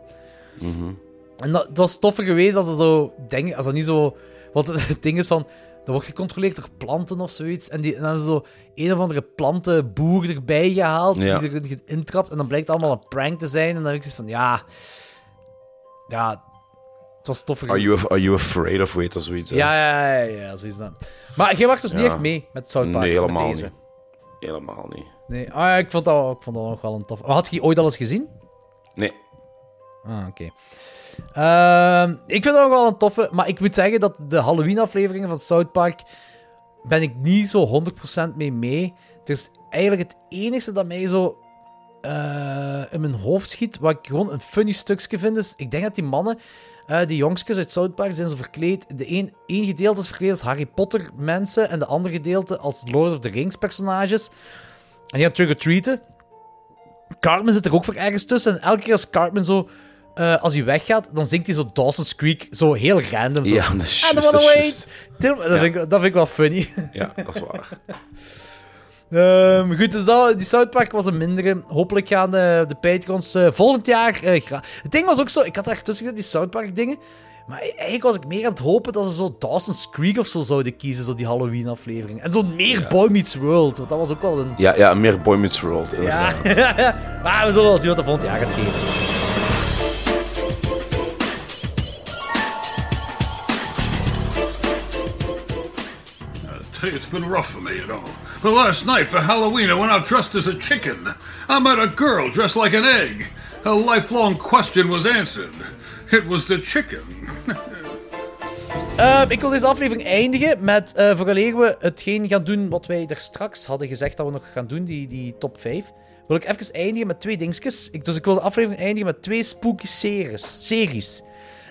Mhm. En dat, het was toffer geweest als ze zo denken, als dat niet zo. Want het, het ding is van. Dat wordt gecontroleerd door planten of zoiets. En, die, en dan hebben ze zo een of andere plantenboer erbij gehaald. Ja. Die erin intrapt. En dan blijkt het allemaal een prank te zijn. En dan heb ik zoiets van ja. Ja. Het was toffer. Are you, are you afraid of weight of zoiets? hè? Ja, ja, ja, ja, zoiets dan. Maar jij wacht dus niet echt mee met South Park. Nee, met helemaal deze. niet. Helemaal niet. Nee, ah, ja, ik, vond dat, ik vond dat nog wel een tof. Maar had je ooit al eens gezien? Nee. Ah, oké. Ehm, ik vind dat nog wel een toffe, maar ik moet zeggen dat de Halloween-afleveringen van South Park ben ik niet zo 100% mee mee. Dus eigenlijk het enige dat mij zo eh, in mijn hoofd schiet, wat ik gewoon een funny stukje vind, is... Ik denk dat die mannen, eh, die jongstjes uit South Park, zijn zo verkleed... De een, één gedeelte is verkleed als Harry Potter mensen en de andere gedeelte als Lord of the Rings personages. En die gaan trick-or-treaten. Cartman zit er ook voor ergens tussen. En elke keer als Cartman zo... eh, als hij weggaat, dan zingt hij zo Dawson's Creek. Zo heel random. Zo. Ja, dat is wanna dat is Dat, Ja. vind ik, dat vind ik wel funny. Ja, dat is waar. Ehm, goed, dus dat, die South Park was een mindere. Hopelijk gaan de, de Patrons eh, volgend jaar... eh, het ding was ook zo... Ik had daar tussen gezet, die South Park dingen. Maar eigenlijk was ik meer aan het hopen dat ze zo Dawson's Creek of zo zouden kiezen, zo die Halloween-aflevering. En zo meer Boy Meets World, want dat was ook wel een... Ja, ja, meer Boy Meets World, Ja, maar we zullen wel zien wat er volgend jaar gaat geven. Hey, it's been rough for me, you know. But last night for Halloween, I went out dressed as a chicken. I met a girl dressed like an egg. A lifelong question was answered. It was the chicken. Ehm, ik wil deze aflevering eindigen met, eh vooraleer we hetgeen gaan doen wat wij er straks hadden gezegd dat we nog gaan doen, die, die top 5, wil ik even eindigen met twee dingetjes. Dus ik wil de aflevering eindigen met twee spooky series. series.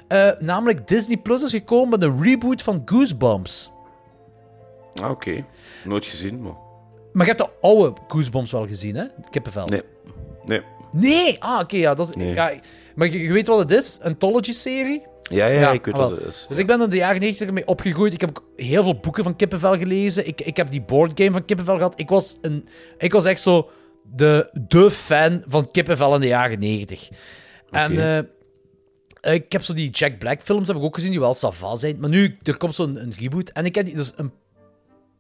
Eh, namelijk Disney Plus is gekomen met een reboot van Goosebumps. Ah, Oké, nooit gezien, maar... Maar je hebt de oude Goosebumps wel gezien, hè? Kippenvel. Nee. Nee. Nee! Ah, oké, ja, dat is... Nee. Ja, maar je, je weet wat het is? Een Anthology-serie? Ja, ja, ik weet ah, wat het is. Dus ik ben in de jaren 90 ermee opgegroeid. Ik heb ook heel veel boeken van Kippenvel gelezen. Ik, ik heb die boardgame van Kippenvel gehad. Ik was, een, ik was echt zo de, de fan van Kippenvel in de jaren 90. En eh, ik heb zo die Jack Black films heb ik ook gezien, die wel sava zijn. Maar nu, er komt zo'n een reboot. En ik heb die dus een,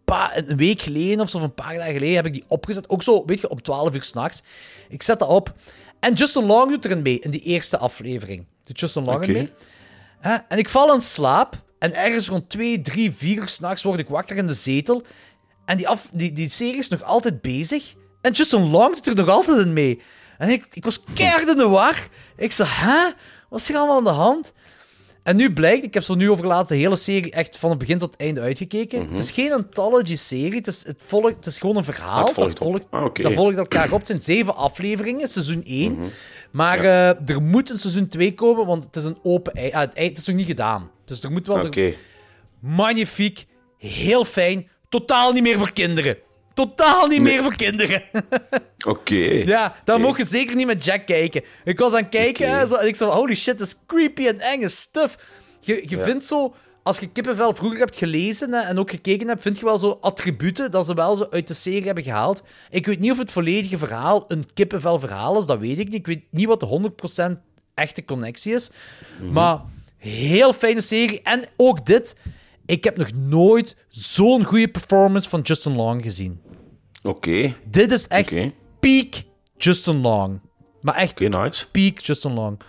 paar, een week geleden of zo, of een paar dagen geleden, heb ik die opgezet. Ook zo, weet je, om 12 uur s'nachts. Ik zet dat op. En Justin Long doet erin mee, in die eerste aflevering. Doet Justin Long erin Oké. mee. En ik val in slaap. En ergens rond 2, 3, 4 uur s'nachts word ik wakker in de zetel. En die, af, die, die serie is nog altijd bezig. En Justin Long doet er nog altijd in mee. En ik, ik was keihard in de war. Ik zei, hè? Wat is er allemaal aan de hand? En nu blijkt, ik heb zo nu over laatst de hele serie echt van het begin tot het einde uitgekeken. Mhm. Het is geen anthology-serie, het is, het, volgt, het is gewoon een verhaal. Ah, het volgt dat volgt, Ah, dat volgt elkaar op. Het zijn zeven afleveringen, seizoen 1. Mhm. Maar eh, er moet een seizoen 2 komen, want het is een open ei. ah, het, ei het is nog niet gedaan. Dus er moet wel... Oké. Magnifiek, heel fijn, totaal niet meer voor kinderen. Totaal niet Nee. meer voor kinderen. Oké. Ja, dan mogen je zeker niet met Jack kijken. Ik was aan het kijken hè, zo, en ik zo van, holy shit, dat is creepy en enge stuff. Je, je Ja. vindt zo, als je Kippenvel vroeger hebt gelezen hè, en ook gekeken hebt, vind je wel zo attributen dat ze wel zo uit de serie hebben gehaald. Ik weet niet of het volledige verhaal een Kippenvel verhaal is, dat weet ik niet. Ik weet niet wat de echte connectie is. Maar heel fijne serie. En ook dit. Ik heb nog nooit zo'n goede performance van Justin Long gezien. Oké. Dit is echt peak Justin Long. Maar echt nice. peak Justin Long.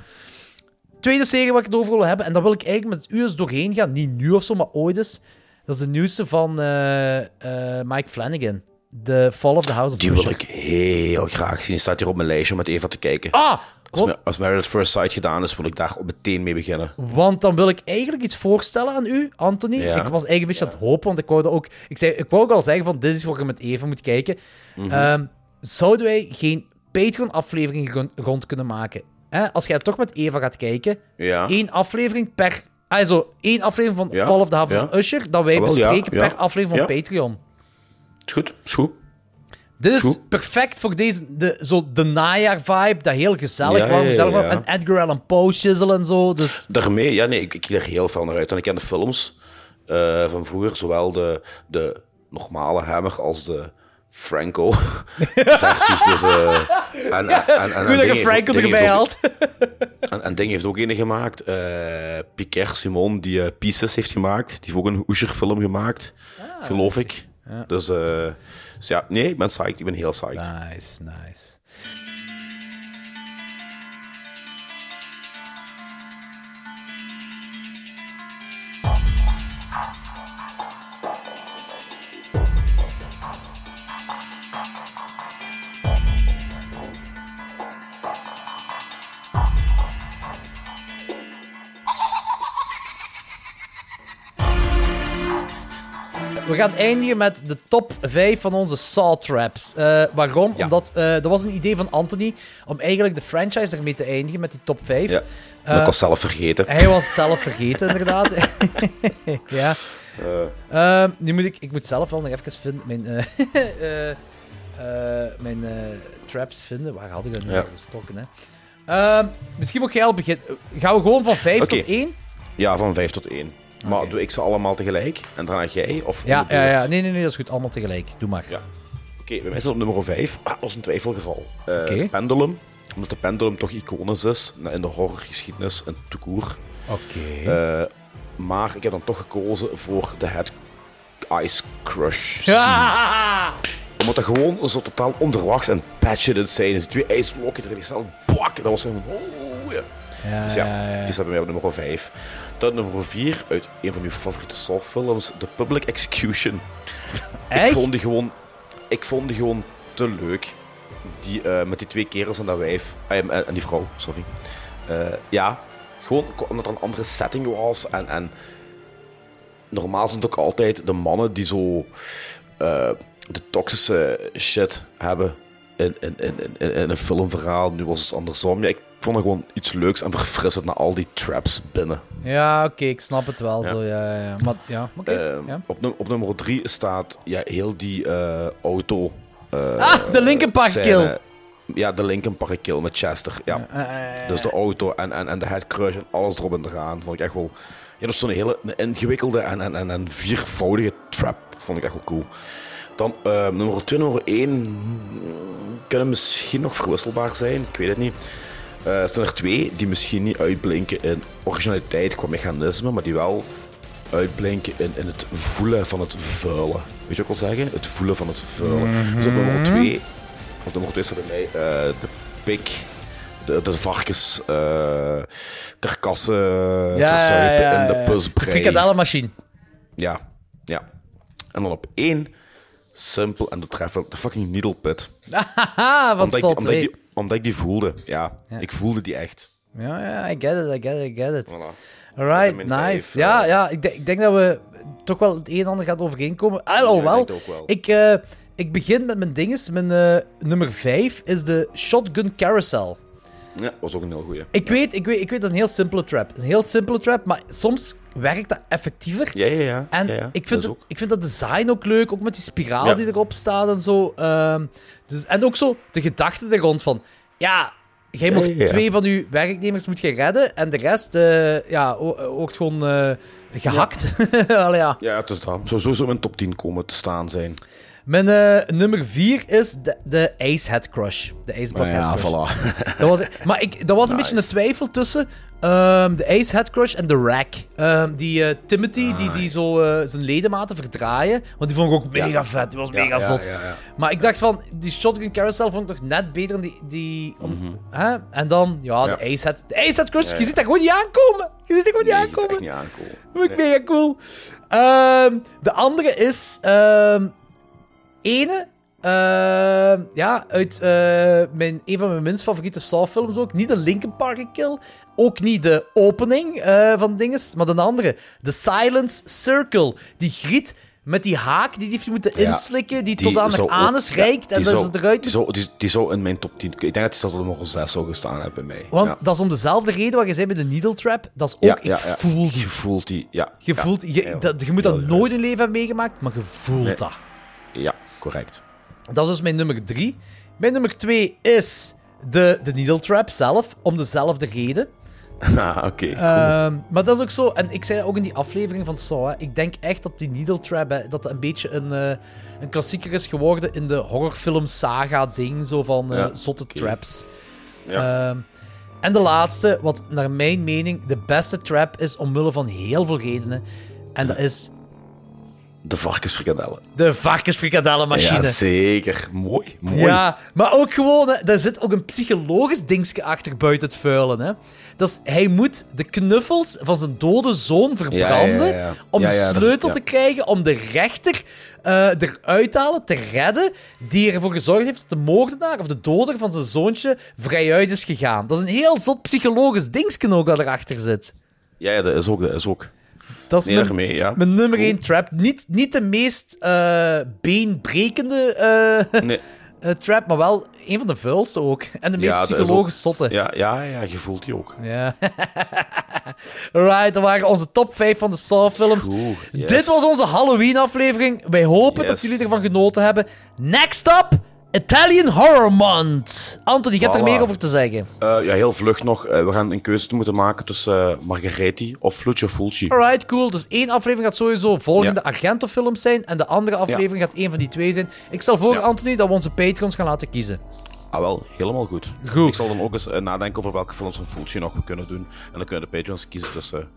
Tweede serie waar ik het over wil hebben, en daar wil ik eigenlijk met u eens doorheen gaan. Niet nu of zo, maar ooit eens. Dat is de nieuwste van eh, eh, Mike Flanagan. The Fall of the House of Die wil ik heel graag zien. Staat hier op mijn lijstje om met Eva te kijken. Ah! Als, Ma- als Married at First Sight gedaan is, wil ik daar meteen mee beginnen. Want dan wil ik eigenlijk iets voorstellen aan u, Anthony. Ja. Ik was eigenlijk een beetje aan het hopen, want ik wou ook... Ik, zei, ik wou ook al zeggen van, dit is wat je met Eva moet kijken. Mhm. Ehm, zouden wij geen Patreon-aflevering rond kunnen maken? Hè? Als jij toch met Eva gaat kijken, Ja. één aflevering per... Also, één aflevering van Ja, Fall of the ja. of Usher, dat wij Ah, bespreken ja, per aflevering van ja. Patreon. Is goed, is goed. Dit is Goed. perfect voor deze, de, zo de najaar-vibe, dat heel gezellig, Ja, warm ja, gezellig. ja, was. ja. En Edgar Allan Poe shizzle en zo, dus... Daarmee, ja, nee, ik, ik er heel veel naar uit. En ik ken de films eh, van vroeger, zowel de, de normale Hammer als de Franco-versies. dus, eh, en, en, en, en, Goed dat je Franco erbij haalt. En, en Ding heeft ook een gemaakt. eh Pierre Simon, die eh, Pieces heeft gemaakt. Die heeft ook een Usher-film gemaakt, geloof ik. Ja. Dus, eh, dus ja, nee, ik ben psyched. Ik ben heel psyched. Nice, nice. We gaan eindigen met de top 5 van onze Saw Traps. Eh, waarom? Omdat eh, dat was een idee van Anthony om eigenlijk de franchise ermee te eindigen met die top 5. Ja, Eh, ik was zelf vergeten. Hij was het zelf vergeten, inderdaad. ja. Eh, Ehm, nu moet ik, ik moet zelf wel nog even vinden. Mijn, eh, eh, eh, mijn eh, traps vinden. Waar had ik dat nu Ja. gestoken? Hè? Ehm, misschien mag jij al beginnen. Gaan we gewoon van 5 Oké. tot 1? Ja, van 5 tot 1. Maar doe ik ze allemaal tegelijk? En daarna jij? Of Ja, ja, ja. Nee, nee, nee, dat is goed. Allemaal tegelijk. Doe maar. Ja. Oké, bij mij op nummer 5. Ah, dat was een twijfelgeval. Oké. Pendulum. Omdat de pendulum toch iconisch is in de horrorgeschiedenis en toekoer. Oké. Eh, maar ik heb dan toch gekozen voor de Head Ice Crush. scene. Ja! Omdat dat gewoon zo totaal onverwachts en insane is. Die twee ijsblokken erin, die snel bak. Dat was van, oh ja. Ja, dus ja, ja, ja. die staat bij mij op nummer 5. Dan nummer 4 uit een van mijn favoriete Saw-films, The Public Execution. Echt? Ik vond die gewoon, ik vond die gewoon te leuk. Die, eh, met die twee kerels en dat wijf. Ah, en, en die vrouw, sorry. Eh, ja, gewoon omdat er een andere setting was. En, en normaal zijn het ook altijd de mannen die zo eh, de toxische shit hebben in, in, in, in, in een filmverhaal. Nu was het andersom. Ja, ik vond het gewoon iets leuks en verfrissend na al die traps binnen. Ja, oké, ik snap het wel Ja. zo. Ja, ja, ja. Maar ja. Ehm, ja. op, num- op nummer 3 staat ja, heel die eh, auto. eh, Ah, de Linkin Park kill. Ja, de Linkin Park kill met Chester. Ja. Dus de auto en, en, en de head crush en alles erop en eraan. Vond ik echt wel. Ja, dat is zo'n hele ingewikkelde en, en, en, en viervoudige trap. Vond ik echt wel cool. Dan eh, nummer 2 nummer 1 kunnen misschien nog verwisselbaar zijn. Ik weet het niet. Eh, er zijn er twee die misschien niet uitblinken in originaliteit qua mechanisme, maar die wel uitblinken in, in het voelen van het vuile. Weet je wat ik wil zeggen? Het voelen van het vuile. Dus op nummer 2, op nummer 2 staat bij mij eh, de pik, de, de varkens, eh karkassen verzuipen in de pusbrei. Frikadellenmachine. Ja, ja. En dan op één, simpel en doeltreffend, de fucking needle pit. Haha, van omdat, ik, Saw omdat, ik 2. die, omdat ik die voelde. Ja, Ja. ik voelde die echt. Ja, ja, I get it, I get it, I get it. Voilà. Alright, nice. vijf, ja, eh. ja ik, denk- ik denk dat we toch wel het een en ander gaat overeenkomen. Ah, oh, ik wel. Ik, eh, ik begin met mijn dinges. Mijn eh, nummer 5 is de Shotgun Carousel. Ja, was ook een heel goeie. Ik weet, ik weet, ik weet dat is een heel simpele trap. Een heel simpele trap, maar soms werkt dat effectiever. Ja, ja, ja. En ja, ik, Dat vind het, ook. ik vind dat design ook leuk, ook met die spiraal die erop staat en zo. Ehm, dus, en ook zo de gedachte er rond van, ja, jij Ja, mocht ja, ja. twee van uw werknemers moet je redden en de rest eh, ja, wordt gewoon eh, gehakt. Allee, ja. Ja, het is dat. Zou sowieso in mijn top 10 komen te staan zijn. Mijn eh, nummer 4 is de, de Icehead Crush. De Iceberg Ah, ja, Head Crush. voilà. Dat was, maar ik, dat was een beetje een twijfel tussen ehm, de Icehead Crush en de Rack. Ehm, die eh, Timothy, die, die zo eh, zijn ledematen verdraaien. Want die vond ik ook mega Ja. vet. Die was Ja, mega zot. Maar ik dacht van, die Shotgun Carousel vond ik nog net beter dan die... die om- Mhm. hè? En dan, ja, de Icehead. De Icehead Crush, Ja, je ziet dat gewoon niet aankomen. Je ziet dat gewoon niet Nee, je ziet aankomen. niet aankomen. Vond ik Nee. mega cool. Ehm, de andere is... ene... ehm, ja, uit eh, mijn, een van mijn minst favoriete Saw-films ook. Niet de Linkin Park Kill. Ook niet de opening eh, van dinges. Maar de andere. The Silence Circle. Die griet met die haak die die heeft moeten Ja. inslikken. Die, Die tot aan de ook- anus ja, reikt. En die dat zou- ze eruit Die zou, die, die zou in mijn top 10... Ik denk dat het op nummer 6 zou gestaan hebben bij mij. Want ja. dat is om dezelfde reden wat je zei bij de Needle Trap. Dat is ook... ik voel die. Je voelt die, ja. Je, voelt, je, dat, je moet dat nooit in leven hebben meegemaakt, maar je voelt Nee. dat. Ja, correct. Dat is dus mijn nummer drie. Mijn nummer twee is de, de Needle Trap zelf, om dezelfde reden. Ah, Oké, cool. Ehm, maar dat is ook zo, en ik zei ook in die aflevering van Saw, hè, ik denk echt dat die Needle Trap, hè, dat een beetje een, eh, een klassieker is geworden in de horrorfilm saga ding, zo van eh, Ja, zotte traps. Ja. Ehm, en de laatste, wat naar mijn mening de beste trap is, omwille van heel veel redenen, en dat is De varkensfrikadellen. de varkensfrikadellenmachine. Ja, zeker. Mooi, mooi. Ja, maar ook gewoon, hè, daar zit ook een psychologisch dingetje achter buiten het vuilen. Hè. Dat is, hij moet de knuffels van zijn dode zoon verbranden Ja, ja, ja. om de is- sleutel te krijgen om de rechter eh, eruit te halen, te redden, die ervoor gezorgd heeft dat de moordenaar of de doder van zijn zoontje vrijuit is gegaan. Dat is een heel zot psychologisch dingetje ook dat erachter zit. Ja, ja, dat is ook. Dat is ook. Dat is mijn, ja. mijn nummer 1 trap. Niet, niet de meest eh, beenbrekende eh, Nee. eh, trap, maar wel een van de vuilste ook. En de meest Ja, is psychologisch zotte. Ja, ja, ja, je voelt die ook. Ja. Alright, dat waren onze top 5 van de Saw-films. Yes. Dit was onze Halloween-aflevering. Wij hopen dat jullie ervan genoten hebben. Next up, Italian Horror Month. Anthony, je hebt er Voilà. meer over te zeggen. Eh, ja, heel vlug nog. Eh, we gaan een keuze moeten maken tussen eh, Margaretti of Lucio Fulci. Alright, cool. Dus één aflevering gaat sowieso volgende Argento-films zijn. En de andere aflevering gaat één van die twee zijn. Ik stel voor, Ja. Anthony, dat we onze Patreons gaan laten kiezen. Ah, wel, helemaal goed. Goed. Ik zal dan ook eens eh, nadenken over welke films van Fulci nog we kunnen doen. En dan kunnen de patrons kiezen tussen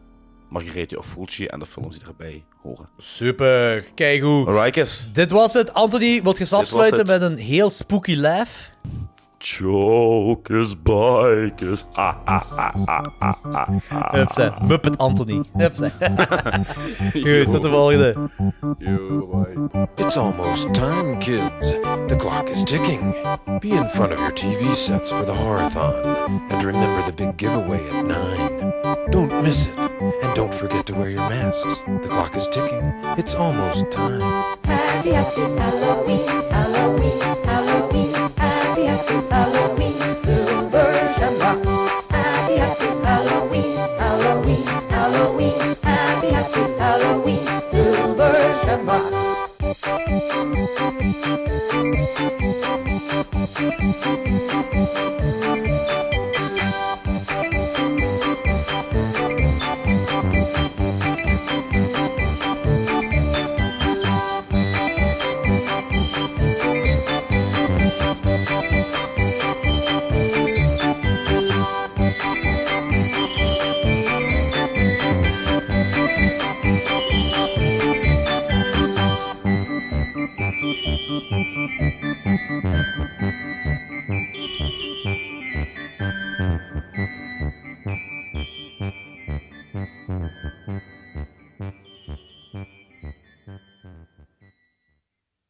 Margaretti of Fulci en de films die erbij horen. Super, kijk hoe. Alright, guys. Dit was het. Anthony, wilt je afsluiten met een heel spooky laugh? Chokers, bikers. Ah, ah, ah, ah, ah, ah, ah. Hupsa, Muppet Anthony. Hupsa. Goed, tot de volgende. It's almost time, kids. The clock is ticking. Be in front of your TV sets for the horathon. And remember the big giveaway at 9. Don't miss it. And don't forget to wear your masks. The clock is ticking. It's almost time. Happy, happy Halloween, Halloween, Halloween, happy, happy Halloween, Halloween, Halloween, Halloween Happy Aki Halloween, Silver Shamrock.